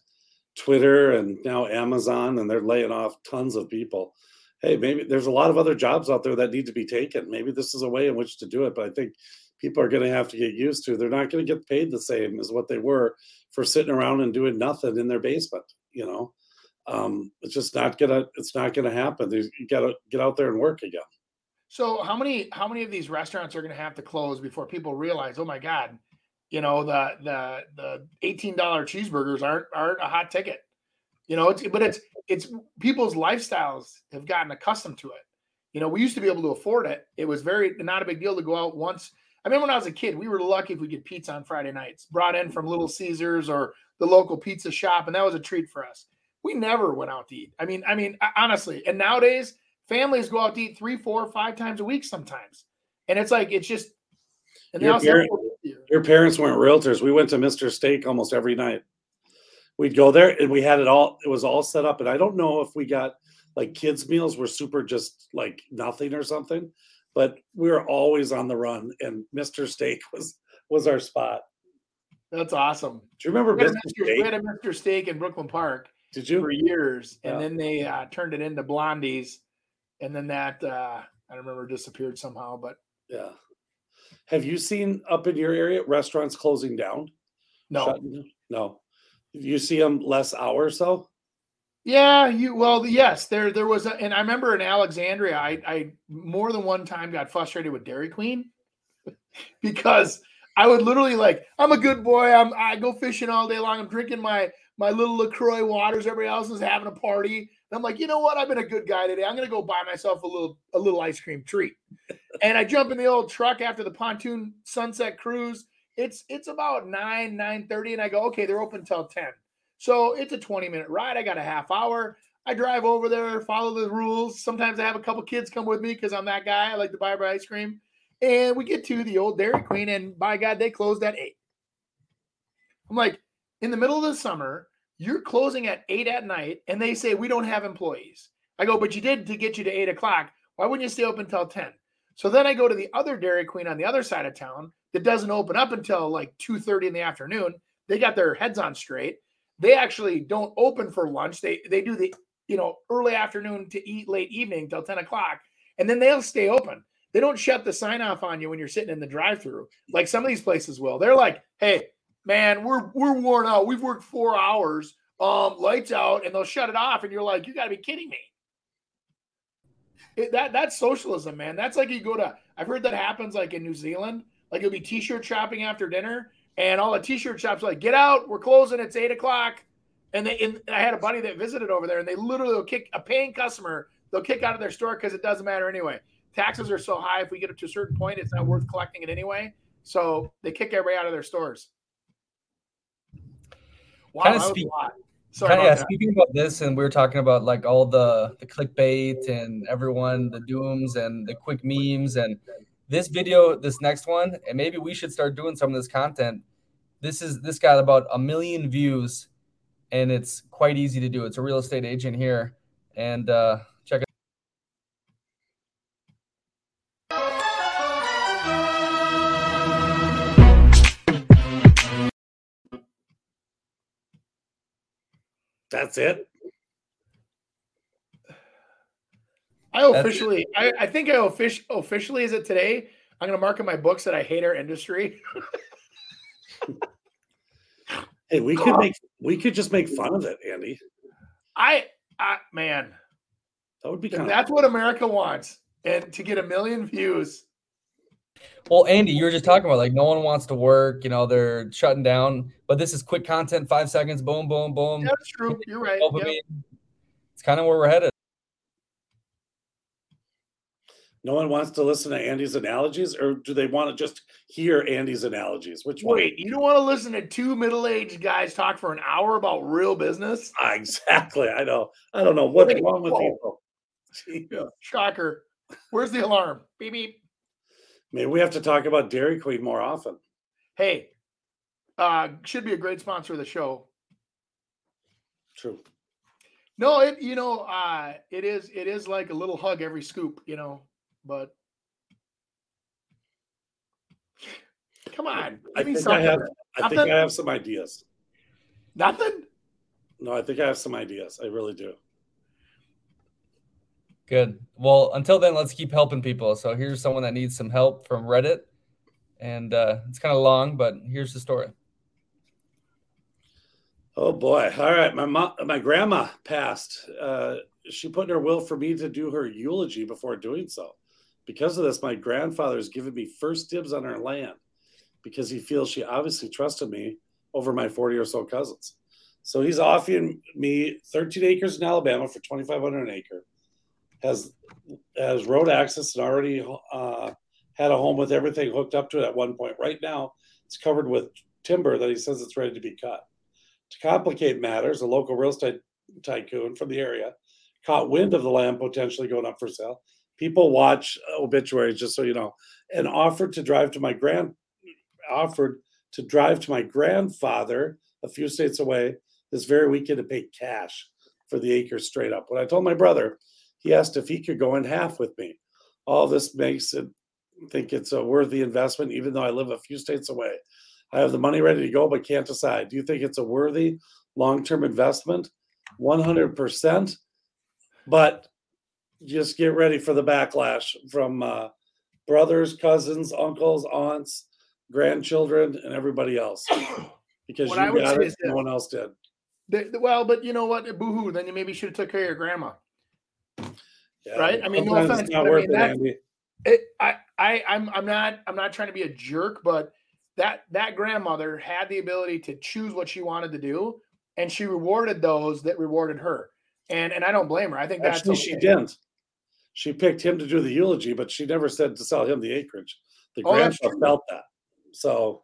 Twitter and now Amazon and they're laying off tons of people. Hey, maybe there's a lot of other jobs out there that need to be taken. Maybe this is a way in which to do it. But I think people are going to have to get used to. They're not going to get paid the same as what they were for sitting around and doing nothing in their basement. You know, um, it's just not gonna. It's not gonna happen. You got to get out there and work again. So how many how many of these restaurants are going to have to close before people realize, oh my god, you know the the the eighteen dollar cheeseburgers aren't aren't a hot ticket, you know? It's but it's it's people's lifestyles have gotten accustomed to it. You know, we used to be able to afford it. It was very not a big deal to go out once. I mean, when I was a kid, we were lucky if we get pizza on Friday nights, brought in from Little Caesars or the local pizza shop, and that was a treat for us. We never went out to eat. I mean, I mean, honestly, and nowadays families go out to eat three, four, five times a week sometimes, and it's like it's just. And they Your also Your parents weren't realtors. We went to Mr. Steak almost every night. We'd go there and we had it all, it was all set up. And I don't know if we got like kids' meals were super just like nothing or something, but we were always on the run and Mr. Steak was was our spot. That's awesome. Do you remember We had, Mr. Mr. we Steak? had a Mr. Steak in Brooklyn Park Did you for years, and then they uh, turned it into Blondie's, and then that uh, I don't remember disappeared somehow. But Yeah. Have you seen up in your area restaurants closing down? no, Shutting? No. You see them less hours though? Yeah, you well, yes, there there was, a, and I remember in Alexandria, I I more than one time got frustrated with Dairy Queen because I would literally like, I'm a good boy, I'm I go fishing all day long, I'm drinking my my little Lacroix waters, everybody else is having a party, and I'm like, you know what, I've been a good guy today, I'm gonna go buy myself a little a little ice cream treat, and I jump in the old truck after the pontoon sunset cruise. It's it's about nine nine thirty, and I go, okay, they're open till ten. So it's a 20 minute ride. I got a half hour. I drive over there, follow the rules. Sometimes I have a couple kids come with me because I'm that guy. I like to buy my ice cream. And we get to the old Dairy Queen, and by God, they closed at eight. I'm like, in the middle of the summer, you're closing at eight at night, and they say we don't have employees. I go, but you did to get you to eight o'clock. Why wouldn't you stay open until 10? So then I go to the other Dairy Queen on the other side of town that doesn't open up until like 2:30 in the afternoon. They got their heads on straight they actually don't open for lunch. They they do the you know early afternoon to eat late evening till 10 o'clock, and then they'll stay open. they don't shut the sign off on you when you're sitting in the drive-through like some of these places will. They're like, "Hey, man, we're we're worn out. We've worked four hours. Um, lights out," and they'll shut it off, and you're like, "You got to be kidding me." It, that that's socialism, man. That's like you go to. I've heard that happens like in New Zealand. Like it'll be t-shirt shopping after dinner, and all the t-shirt shops are like, "Get out, we're closing. It's eight o'clock." And they, and I had a buddy that visited over there, and they literally will kick a paying customer. They'll kick out of their store because it doesn't matter anyway. Taxes are so high. If we get up to a certain point, it's not worth collecting it anyway. So they kick everybody out of their stores. Wow, Kinda that was speak-. Sorry Kinda, yeah, speaking about this, and we were talking about like all the the clickbait and everyone, the dooms and the quick memes, and this video, this next one, and maybe we should start doing some of this content. This is this got about a million views, and it's quite easy to do. It's a real estate agent here, and uh, That's it. I officially, I, I think I offic- officially, is it today? I'm going to mark in my books that I hate our industry. Hey, we could make we could just make fun of it, Andy. I, I man, That would be if kind of that's what America wants, and to get a million views, Well, Andy, you were just talking about like no one wants to work. You know, they're shutting down, but this is quick content, five seconds, boom, boom, boom. that's true. You're right. dopamine. Yep. It's kind of where we're headed. no one wants to listen to Andy's analogies, or do they want to just hear Andy's analogies? Which one? Wait, you don't want to listen to two middle-aged guys talk for an hour about real business? Exactly. I know. I don't know what's Wait, wrong with whoa. people. Shocker. Where's the alarm? Beep beep. Maybe we have to talk about Dairy Queen more often. Hey, uh, should be a great sponsor of the show. True. No, it you know, uh, it is it is like a little hug every scoop, you know, but come on. I think I have. I think I have some ideas. Nothing? No, I think I have some ideas. I really do. Good. Well, until then, let's keep helping people. So here's someone that needs some help from Reddit, and uh, it's kind of long, but here's the story. Oh boy! All right, my mom, my grandma passed. Uh, she put in her will for me to do her eulogy before doing so. Because of this, my grandfather has given me first dibs on her land because he feels she obviously trusted me over my forty or so cousins. So he's offering me 13 acres in Alabama for 2,500 an acre. Has has road access and already uh, had a home with everything hooked up to it at one point. Right now, it's covered with timber that he says it's ready to be cut. To complicate matters, a local real estate tycoon from the area caught wind of the land potentially going up for sale. People watch obituaries, just so you know, and offered to drive to my grand offered to drive to my grandfather a few states away this very weekend to pay cash for the acres straight up. When I told my brother, he asked if he could go in half with me. All this makes it think it's a worthy investment, even though I live a few states away. I have the money ready to go, but can't decide. Do you think it's a worthy long term investment? 100%. But just get ready for the backlash from uh, brothers, cousins, uncles, aunts, grandchildren, and everybody else because What you got it, no one else did. The- the- well, but you know what? Boo hoo. Then you maybe should have took care of your grandma. Yeah, Right? I mean, no offense, not but I mean, it. It, I, I, I'm, I'm not, I'm not trying to be a jerk, but that that grandmother had the ability to choose what she wanted to do, and she rewarded those that rewarded her. And and I don't blame her. I think that's Actually, she didn't. She picked him to do the eulogy, but she never said to sell him the acreage. The Oh, grandpa felt that. So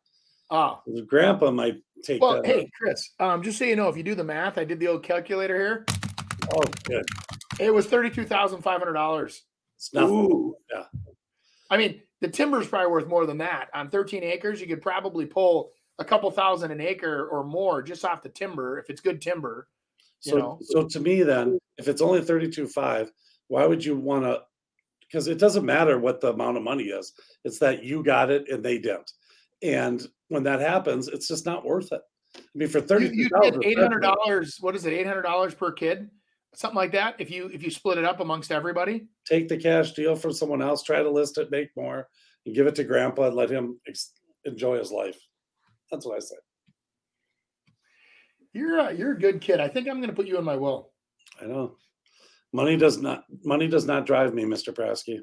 Ah, the grandpa might take well, that. hey, Chris. Um, just so you know, if you do the math, I did the old calculator here. oh, good. It was thirty-two thousand five hundred dollars. It's nothing. Ooh. Yeah. I mean, the timber's probably worth more than that. On 13 acres, you could probably pull a couple thousand an acre or more just off the timber if it's good timber. You So, know. so to me, then, if it's only thirty-two five, why would you want to? Because it doesn't matter what the amount of money is. It's that you got it and they didn't. And when that happens, it's just not worth it. I mean, for You, thirty-two you thousand, get eight hundred dollars. What is it? Eight hundred dollars per kid. Something like that. If you if you split it up amongst everybody, take the cash deal from someone else, try to list it, make more, and give it to grandpa and let him ex- enjoy his life. That's what I say. You're a, you're a good kid. I think I'm going to put you in my will. I know. Money does not money does not drive me, Mr. Prasky.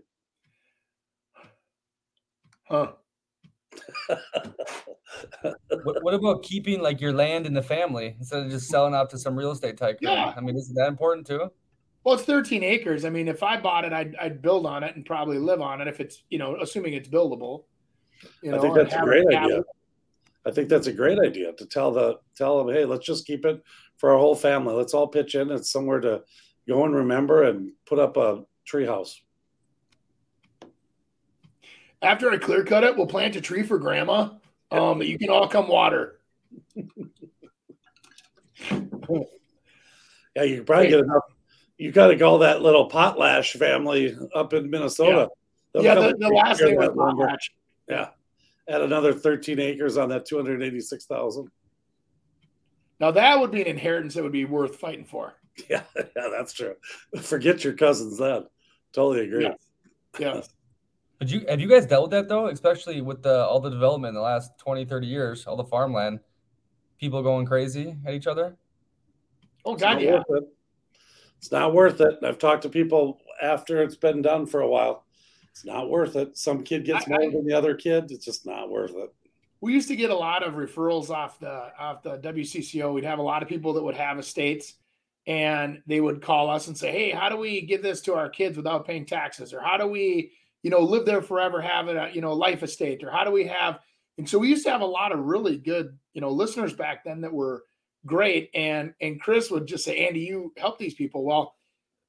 Huh. What, what, about keeping like your land in the family instead of just selling out to some real estate tycoon? Yeah. I mean, isn't that important too? Well, it's 13 acres. I mean, if I bought it, I'd, I'd build on it and probably live on it if it's, you know, assuming it's buildable. You know, I think that's a great idea. I think that's a great idea to tell the tell them, hey, let's just keep it for our whole family. Let's all pitch in. It's somewhere to go and remember and put up a tree house. After I clear cut it, we'll plant a tree for grandma. Um, you can all come water. yeah, you probably get enough. You got to call that little potlatch family up in Minnesota. Yeah, yeah the, the last thing was potlatch. Yeah, add another 13 acres on that 286,000. Now that would be an inheritance that would be worth fighting for. Yeah, yeah, that's true. Forget your cousins then. Totally agree. Yeah. yeah. But you have you guys dealt with that though, especially with the all the development in the last 20, 30 years, all the farmland, people going crazy at each other? Oh god, yeah. It. It's not worth it. I've talked to people after it's been done for a while. It's not worth it. Some kid gets more than the other kid. It's just not worth it. We used to get a lot of referrals off the off the WCCO. We'd have a lot of people that would have estates and they would call us and say, "Hey, how do we give this to our kids without paying taxes?" Or how do we, you know, live there forever, have a you know life estate? Or how do we have? And so we used to have a lot of really good, you know, listeners back then that were great. And and Chris would just say, "Andy, you help these people." Well,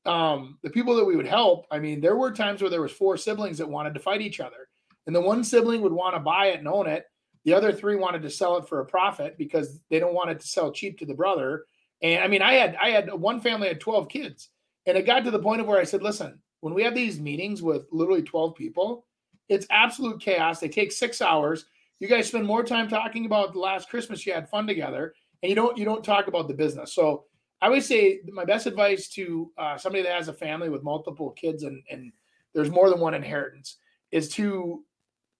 um, the people that we would help, I mean, there were times where there was four siblings that wanted to fight each other, and the one sibling would want to buy it and own it. The other three wanted to sell it for a profit because they don't want it to sell cheap to the brother and I mean, I had I had one family had 12 kids. And it got to the point of where I said, listen, when we have these meetings with literally 12 people, it's absolute chaos. They take six hours. You guys spend more time talking about the last Christmas you had fun together, and you don't you don't talk about the business. So I would say my best advice to uh, somebody that has a family with multiple kids and and there's more than one inheritance is to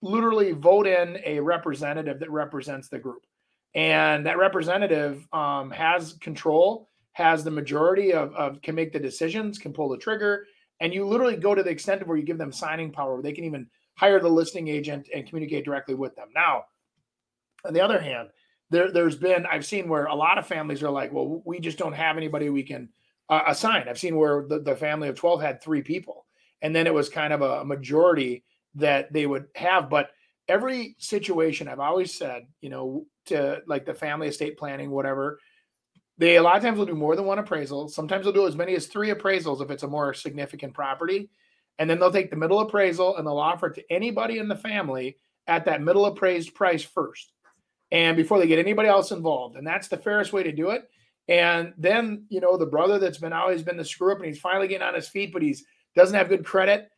literally vote in a representative that represents the group and that representative um, has control has the majority of, of can make the decisions can pull the trigger and you literally go to the extent of where you give them signing power where they can even hire the listing agent and communicate directly with them. Now on the other hand there, there's been i've seen where a lot of families are like well we just don't have anybody we can uh, assign. I've seen where the, the family of 12 had three people and then it was kind of a majority that they would have. But every situation I've always said, you know, to like the family estate planning, whatever, they a lot of times will do more than one appraisal. Sometimes they'll do as many as three appraisals if it's a more significant property. And then they'll take the middle appraisal and they'll offer it to anybody in the family at that middle appraised price first. And before they get anybody else involved. And that's the fairest way to do it. And then, you know, the brother that's been always been the screw up and he's finally getting on his feet, but he's doesn't have good credit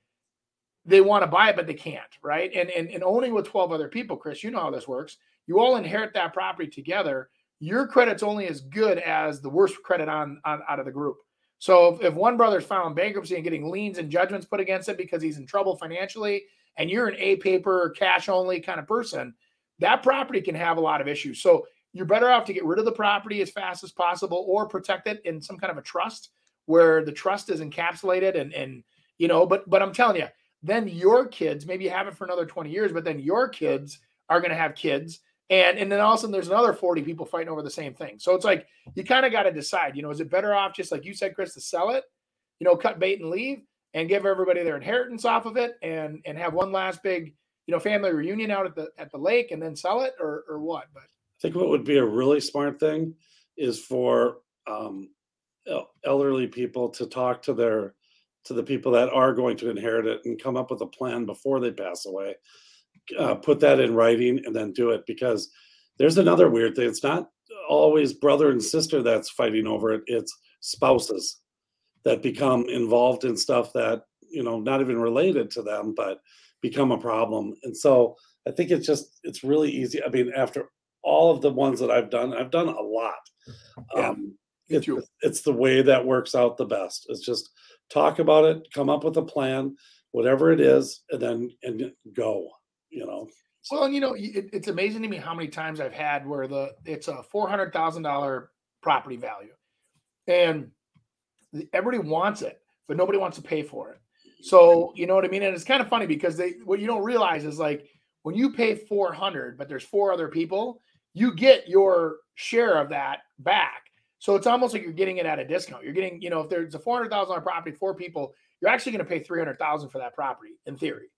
they want to buy it, but they can't, right? And, and and owning with 12 other people, Chris, you know how this works. You all inherit that property together. Your credit's only as good as the worst credit on, on out of the group. So if, if one brother's filing bankruptcy and getting liens and judgments put against it because he's in trouble financially, and you're an A paper, cash only kind of person, that property can have a lot of issues. So you're better off to get rid of the property as fast as possible or protect it in some kind of a trust where the trust is encapsulated and and you know, but but I'm telling you, then your kids maybe you have it for another 20 years but then your kids are going to have kids and and then all of a sudden there's another 40 people fighting over the same thing so it's like you kind of got to decide you know is it better off just like you said chris to sell it you know cut bait and leave and give everybody their inheritance off of it and and have one last big you know family reunion out at the at the lake and then sell it or or what but i think what would be a really smart thing is for um elderly people to talk to their to the people that are going to inherit it and come up with a plan before they pass away. Uh, put that in writing and then do it because there's another weird thing. It's not always brother and sister that's fighting over it, it's spouses that become involved in stuff that, you know, not even related to them, but become a problem. And so I think it's just, it's really easy. I mean, after all of the ones that I've done, I've done a lot. Yeah. Um, It's, it's the way that works out the best. It's just talk about it, come up with a plan, whatever it is, and then and go. You know. Well, and you know, it, it's amazing to me how many times I've had where the it's a four hundred thousand dollar property value, and everybody wants it, but nobody wants to pay for it. So you know what I mean? And it's kind of funny because they what you don't realize is like when you pay 400, but there's four other people, you get your share of that back. So it's almost like you're getting it at a discount. You're getting, you know, if there's a four hundred thousand dollar property, four people, you're actually going to pay three hundred thousand for that property in theory.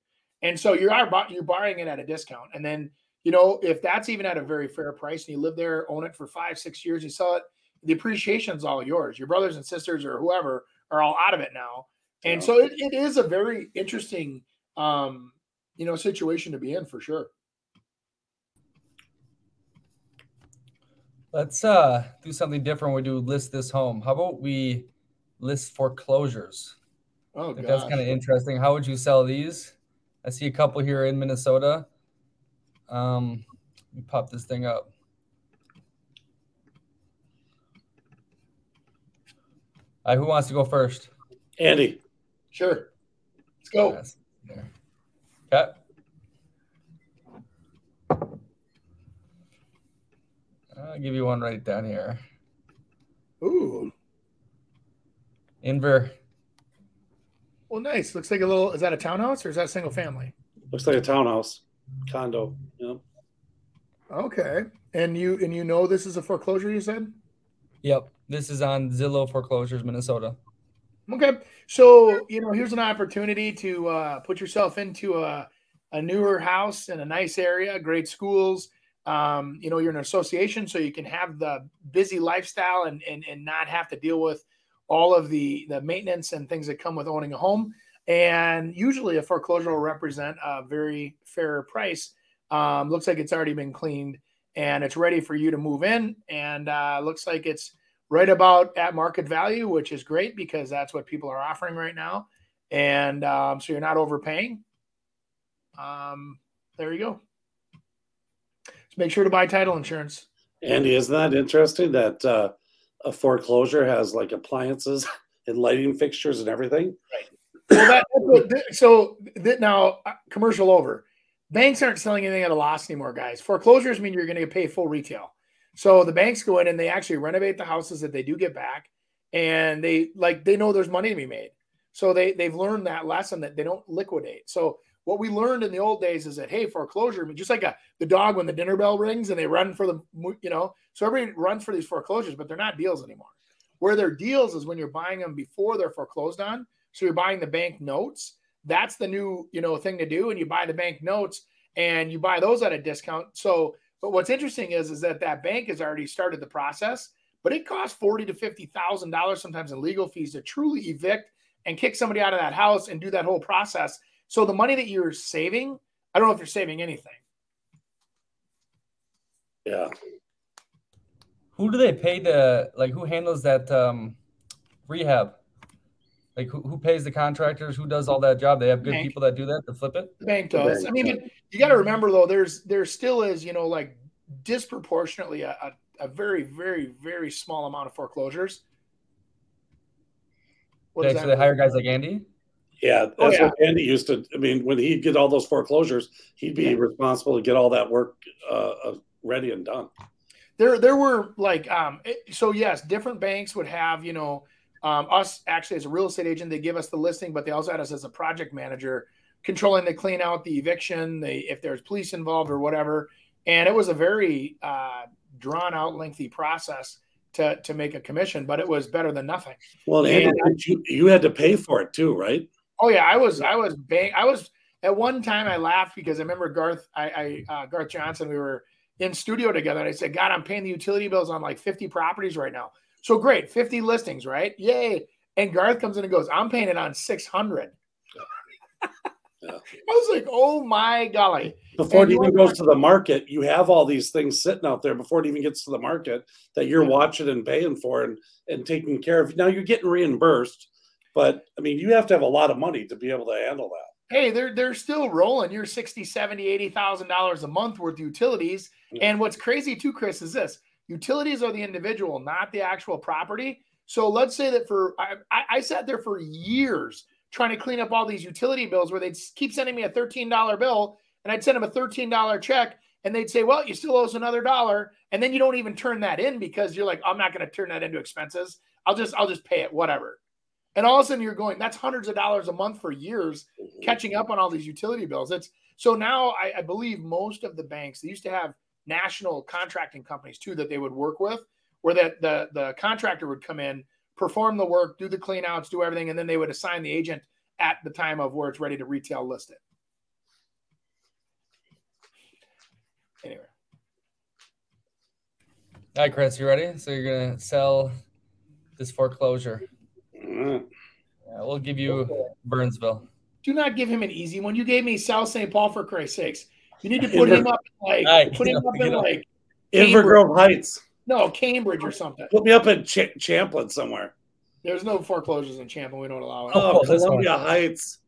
And so you are you're buying it at a discount. And then, you know, if that's even at a very fair price and you live there, own it for five, six years, you sell it, the appreciation is all yours. Your brothers and sisters or whoever are all out of it now. And so it, it is a very interesting um, you know, situation to be in for sure. Let's uh do something different. We do list this home. How about we list foreclosures? Oh, that's kind of interesting. How would you sell these? I see a couple here in Minnesota. Um, let me pop this thing up. All right, who wants to go first? Andy. Sure. Let's go. Yes. Okay. I'll give you one right down here. Ooh. Inver. Well, nice. Looks like a little. Is that a townhouse or is that a single family? Looks like a townhouse, condo. Yeah. Okay. And you and you know this is a foreclosure. You said. Yep. This is on Zillow foreclosures, Minnesota. Okay. So you know, here's an opportunity to uh, put yourself into a a newer house in a nice area, great schools. Um, you know, you're an association, so you can have the busy lifestyle and, and and not have to deal with all of the the maintenance and things that come with owning a home. And usually, a foreclosure will represent a very fair price. Um, looks like it's already been cleaned and it's ready for you to move in. And uh, looks like it's right about at market value, which is great because that's what people are offering right now. And um, so you're not overpaying. Um, there you go. So make sure to buy title insurance. Andy, isn't that interesting that uh, a foreclosure has like appliances and lighting fixtures and everything? Right. Well, that, so that now uh, commercial over. Banks aren't selling anything at a loss anymore, guys. Foreclosures mean you're going to pay full retail. So the banks go in and they actually renovate the houses that they do get back, and they like they know there's money to be made. So they they've learned that lesson that they don't liquidate. So what we learned in the old days is that hey, foreclosure, just like a, the dog when the dinner bell rings and they run for the you know, so everybody runs for these foreclosures, but they're not deals anymore. Where they're deals is when you're buying them before they're foreclosed on. So you're buying the bank notes. That's the new you know thing to do, and you buy the bank notes and you buy those at a discount. So but what's interesting is is that that bank has already started the process, but it costs forty to fifty thousand dollars sometimes in legal fees to truly evict and kick somebody out of that house and do that whole process. So the money that you're saving, I don't know if you're saving anything. Yeah. Who do they pay to like? Who handles that um, rehab? Like who, who pays the contractors? Who does all that job? They have good bank. people that do that to flip it. The bank does. I mean, you got to remember though, there's there still is you know like disproportionately a, a, a, very very very small amount of foreclosures. What okay, so they hire guys like Andy. Yeah, that's oh, yeah. what Andy used to. I mean, when he'd get all those foreclosures, he'd be yeah. responsible to get all that work uh, uh, ready and done. There, there were like, um, so yes, different banks would have, you know, um, us actually as a real estate agent, they give us the listing, but they also had us as a project manager controlling the clean out, the eviction, the if there's police involved or whatever. And it was a very uh, drawn out, lengthy process to to make a commission, but it was better than nothing. Well, and, and you, you had to pay for it too, right? Oh yeah, I was I was bang I was at one time I laughed because I remember Garth I, I uh, Garth Johnson we were in studio together and I said, God, I'm paying the utility bills on like 50 properties right now. So great, 50 listings, right? Yay. And Garth comes in and goes, I'm paying it on 600. Yeah. I was like, oh my golly. Before and it even goes to the market, you have all these things sitting out there before it even gets to the market that you're yeah. watching and paying for and, and taking care of. Now you're getting reimbursed, but I mean, you have to have a lot of money to be able to handle that. Hey, they're they're still rolling. You're 60, 70, 80,000 dollars a month worth of utilities. And what's crazy too, Chris, is this Utilities are the individual, not the actual property. So let's say that for I, I sat there for years trying to clean up all these utility bills where they'd keep sending me a $13 bill and I'd send them a $13 check and they'd say, well, you still owe us another dollar. And then you don't even turn that in because you're like, I'm not going to turn that into expenses. I'll just, I'll just pay it, whatever. And all of a sudden you're going, that's hundreds of dollars a month for years Mm-hmm. catching up on all these utility bills. It's so now I, I believe most of the banks, they used to have national contracting companies too that they would work with, where that the, the contractor would come in, perform the work, do the clean outs, do everything, and then they would assign the agent at the time of where it's ready to retail list it. Anyway. All right, Chris, you ready? So you're gonna sell this foreclosure. Mm. Yeah, we'll give you Burnsville. Do not give him an easy one. You gave me South St. Paul for Christ's sakes. You need to put him up in like All right, put him up in get like Invergrove Heights. no Cambridge or something. Put me up in Ch- Champlin somewhere. There's no foreclosures in Champlin. We don't allow it. Oh, Oh, this Columbia Heights.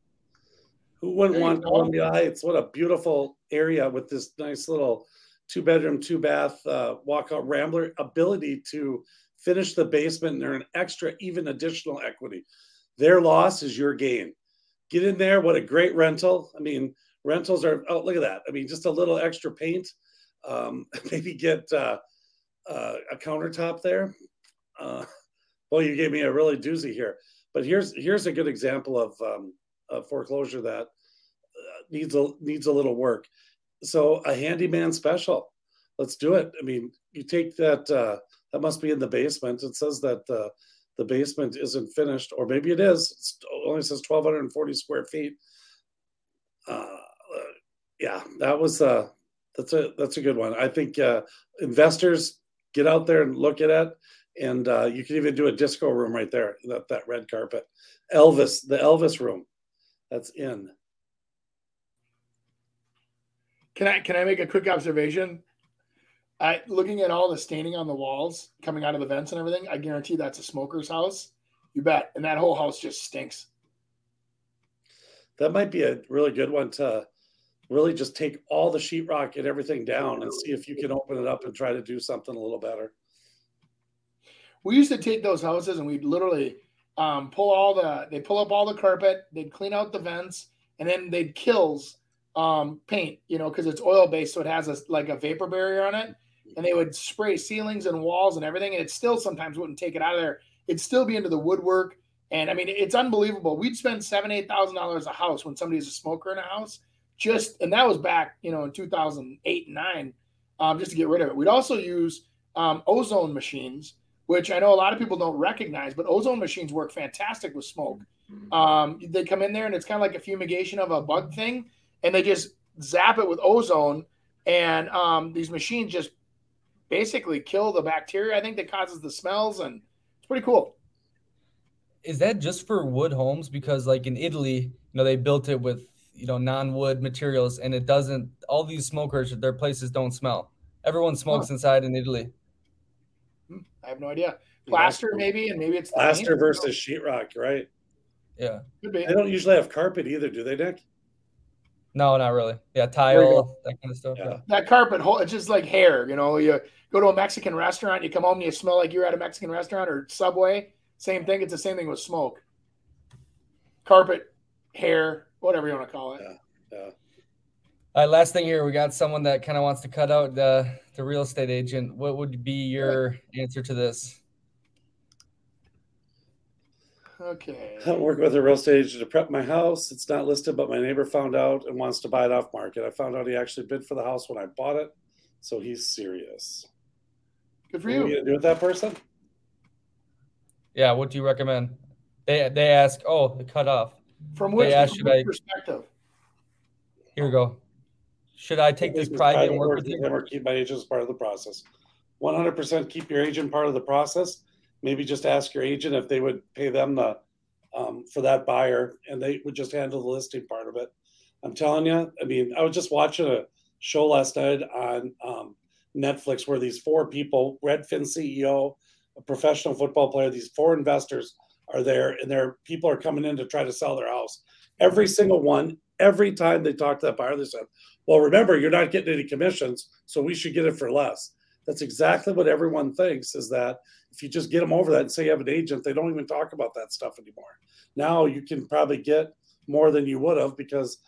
Who wouldn't There want go. Columbia Heights? What a beautiful area with this nice little two bedroom, two bath uh, walkout rambler. Ability to finish the basement and earn extra, even additional equity. Their loss is your gain. Get in there. What a great rental. I mean, rentals are, oh, look at that. I mean, just a little extra paint. Um, maybe get uh, uh, a countertop there. Uh, well, you gave me a really doozy here. But here's here's a good example of um, a foreclosure that uh, needs a needs a little work. So a handyman special, let's do it. I mean, you take that uh, that must be in the basement. It says that uh, the basement isn't finished, or maybe it is. It only says 1,240 square feet. Uh, yeah, that was uh, that's a that's a good one. I think uh, investors get out there and look at it and uh, you can even do a disco room right there that, that red carpet elvis the elvis room that's in Can I can I make a quick observation? I looking at all the staining on the walls coming out of the vents and everything. I guarantee that's a smoker's house. You bet. And that whole house just stinks. that might be a really good one to really just take all the sheetrock and everything down and see if you can open it up and try to do something a little better We used to take those houses and we'd literally um, pull all the they pull up all the carpet, they'd clean out the vents, and then they'd Kilz um, paint, you know, because it's oil based, so it has a like a vapor barrier on it. And they would spray ceilings and walls and everything, and it still sometimes wouldn't take it out of there. It'd still be into the woodwork. And I mean, it's unbelievable. We'd spend seven, eight thousand dollars a house when somebody's a smoker in a house, just and that was back, you know, in two thousand eight and nine, um, just to get rid of it. We'd also use um, ozone machines, which I know a lot of people don't recognize, but ozone machines work fantastic with smoke. Um, they come in there and it's kind of like a fumigation of a bug thing, and they just zap it with ozone, and um, these machines just basically kill the bacteria. I think that causes the smells, and it's pretty cool. Is that just for wood homes? Because like in Italy, you know, they built it with you know non-wood materials, and it doesn't. All these smokers, their places don't smell. Everyone smokes inside in Italy. Hmm, I have no idea. Plaster, maybe, and maybe it's plaster versus sheetrock right Yeah. Could be. they don't usually have carpet either do they nick No, not really. Yeah, tile, that kind of stuff. Yeah. Yeah. that carpet hole it's just like hair you know you go to a mexican restaurant you come home and you smell like you're at a mexican restaurant or subway same thing it's the same thing with smoke carpet hair whatever you want to call it yeah All right, last thing here, we got someone that kind of wants to cut out the the real estate agent. What would be your answer to this? okay I'm working with a real estate agent to prep my house. It's not listed, but my neighbor found out and wants to buy it off market. I found out he actually bid for the house when I bought it, so he's serious. good for What are you you gonna do with that person? Yeah, what do you recommend? They they ask, oh, the cut off. From which, Yeah, from should I- perspective Here we go. Should I take this Business private and work work with you? him or keep my agent as part of the process. One hundred percent keep your agent part of the process. Maybe just ask your agent if they would pay them the um, for that buyer, and they would just handle the listing part of it. I'm telling you. I mean, I was just watching a show last night on um, Netflix where these four people, Redfin CEO, a professional football player, these four investors are there, and their people are coming in to try to sell their house. Every single one, every time they talk to that buyer, they said, "Well, remember, you're not getting any commissions, so we should get it for less." That's exactly what everyone thinks is that if you just get them over that and say you have an agent, they don't even talk about that stuff anymore. Now you can probably get more than you would have because,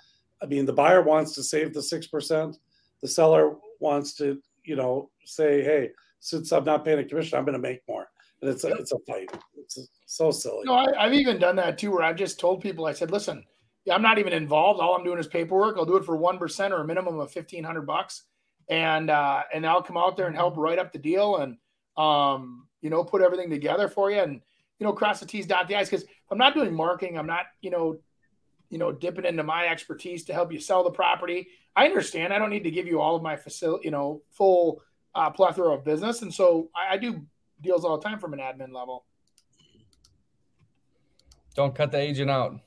I mean, the buyer wants to save the 6%. The seller wants to, you know, say, hey, since I'm not paying a commission, I'm going to make more. It's a, it's a fight. It's so silly. No, I, I've even done that too, where I've just told people, I said, listen, I'm not even involved. All I'm doing is paperwork. I'll do it for 1% or a minimum of 1500 bucks. And, uh, and I'll come out there and help write up the deal and, um, you know, put everything together for you and, you know, cross the T's, dot the I's. Cause I'm not doing marketing. I'm not, you know, you know, dipping into my expertise to help you sell the property. I understand. I don't need to give you all of my facility, you know, full uh, plethora of business. And so I, I do deals all the time from an admin level. Don't cut the agent out.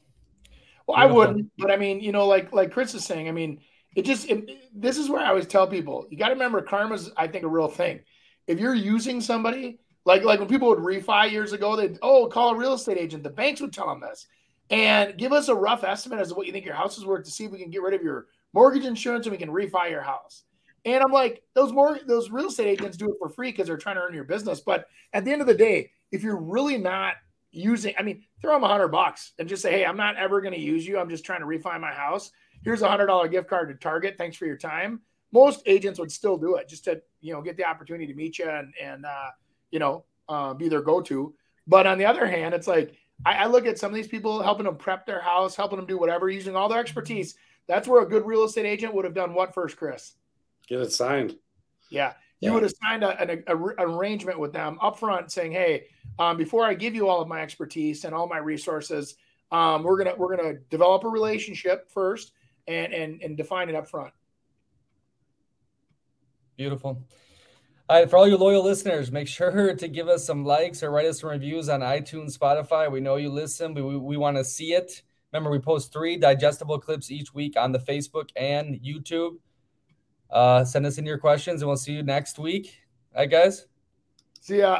Well, Beautiful. I wouldn't, but I mean, you know, like like Chris is saying, I mean, it just it, this is where I always tell people, you got to remember, karma's I think a real thing. If you're using somebody, like like when people would refi years ago, they'd oh call a real estate agent. The banks would tell them this, and give us a rough estimate as to what you think your house is worth to see if we can get rid of your mortgage insurance and we can refi your house. And I'm like, those more those real estate agents do it for free because they're trying to earn your business. But at the end of the day, if you're really not using, I mean, throw them a hundred bucks and just say, hey, I'm not ever going to use you. I'm just trying to refi my house. Here's a hundred dollar gift card to Target. Thanks for your time. Most agents would still do it just to you know get the opportunity to meet you and and uh, you know uh, be their go to. But on the other hand, it's like I, I look at some of these people helping them prep their house, helping them do whatever, using all their expertise. That's where a good real estate agent would have done what first, Chris? Get it signed. Yeah. You yeah. would have signed a, an, a, a, arrangement with them upfront saying, hey, um, before I give you all of my expertise and all my resources, um, we're gonna we're gonna develop a relationship first and and and define it up front. Beautiful. All right, for all you loyal listeners, make sure to give us some likes or write us some reviews on iTunes, Spotify. We know you listen, but we, we want to see it. Remember, we post three digestible clips each week on the Facebook and YouTube. Uh, send us in your questions, and we'll see you next week. All right, guys. See ya.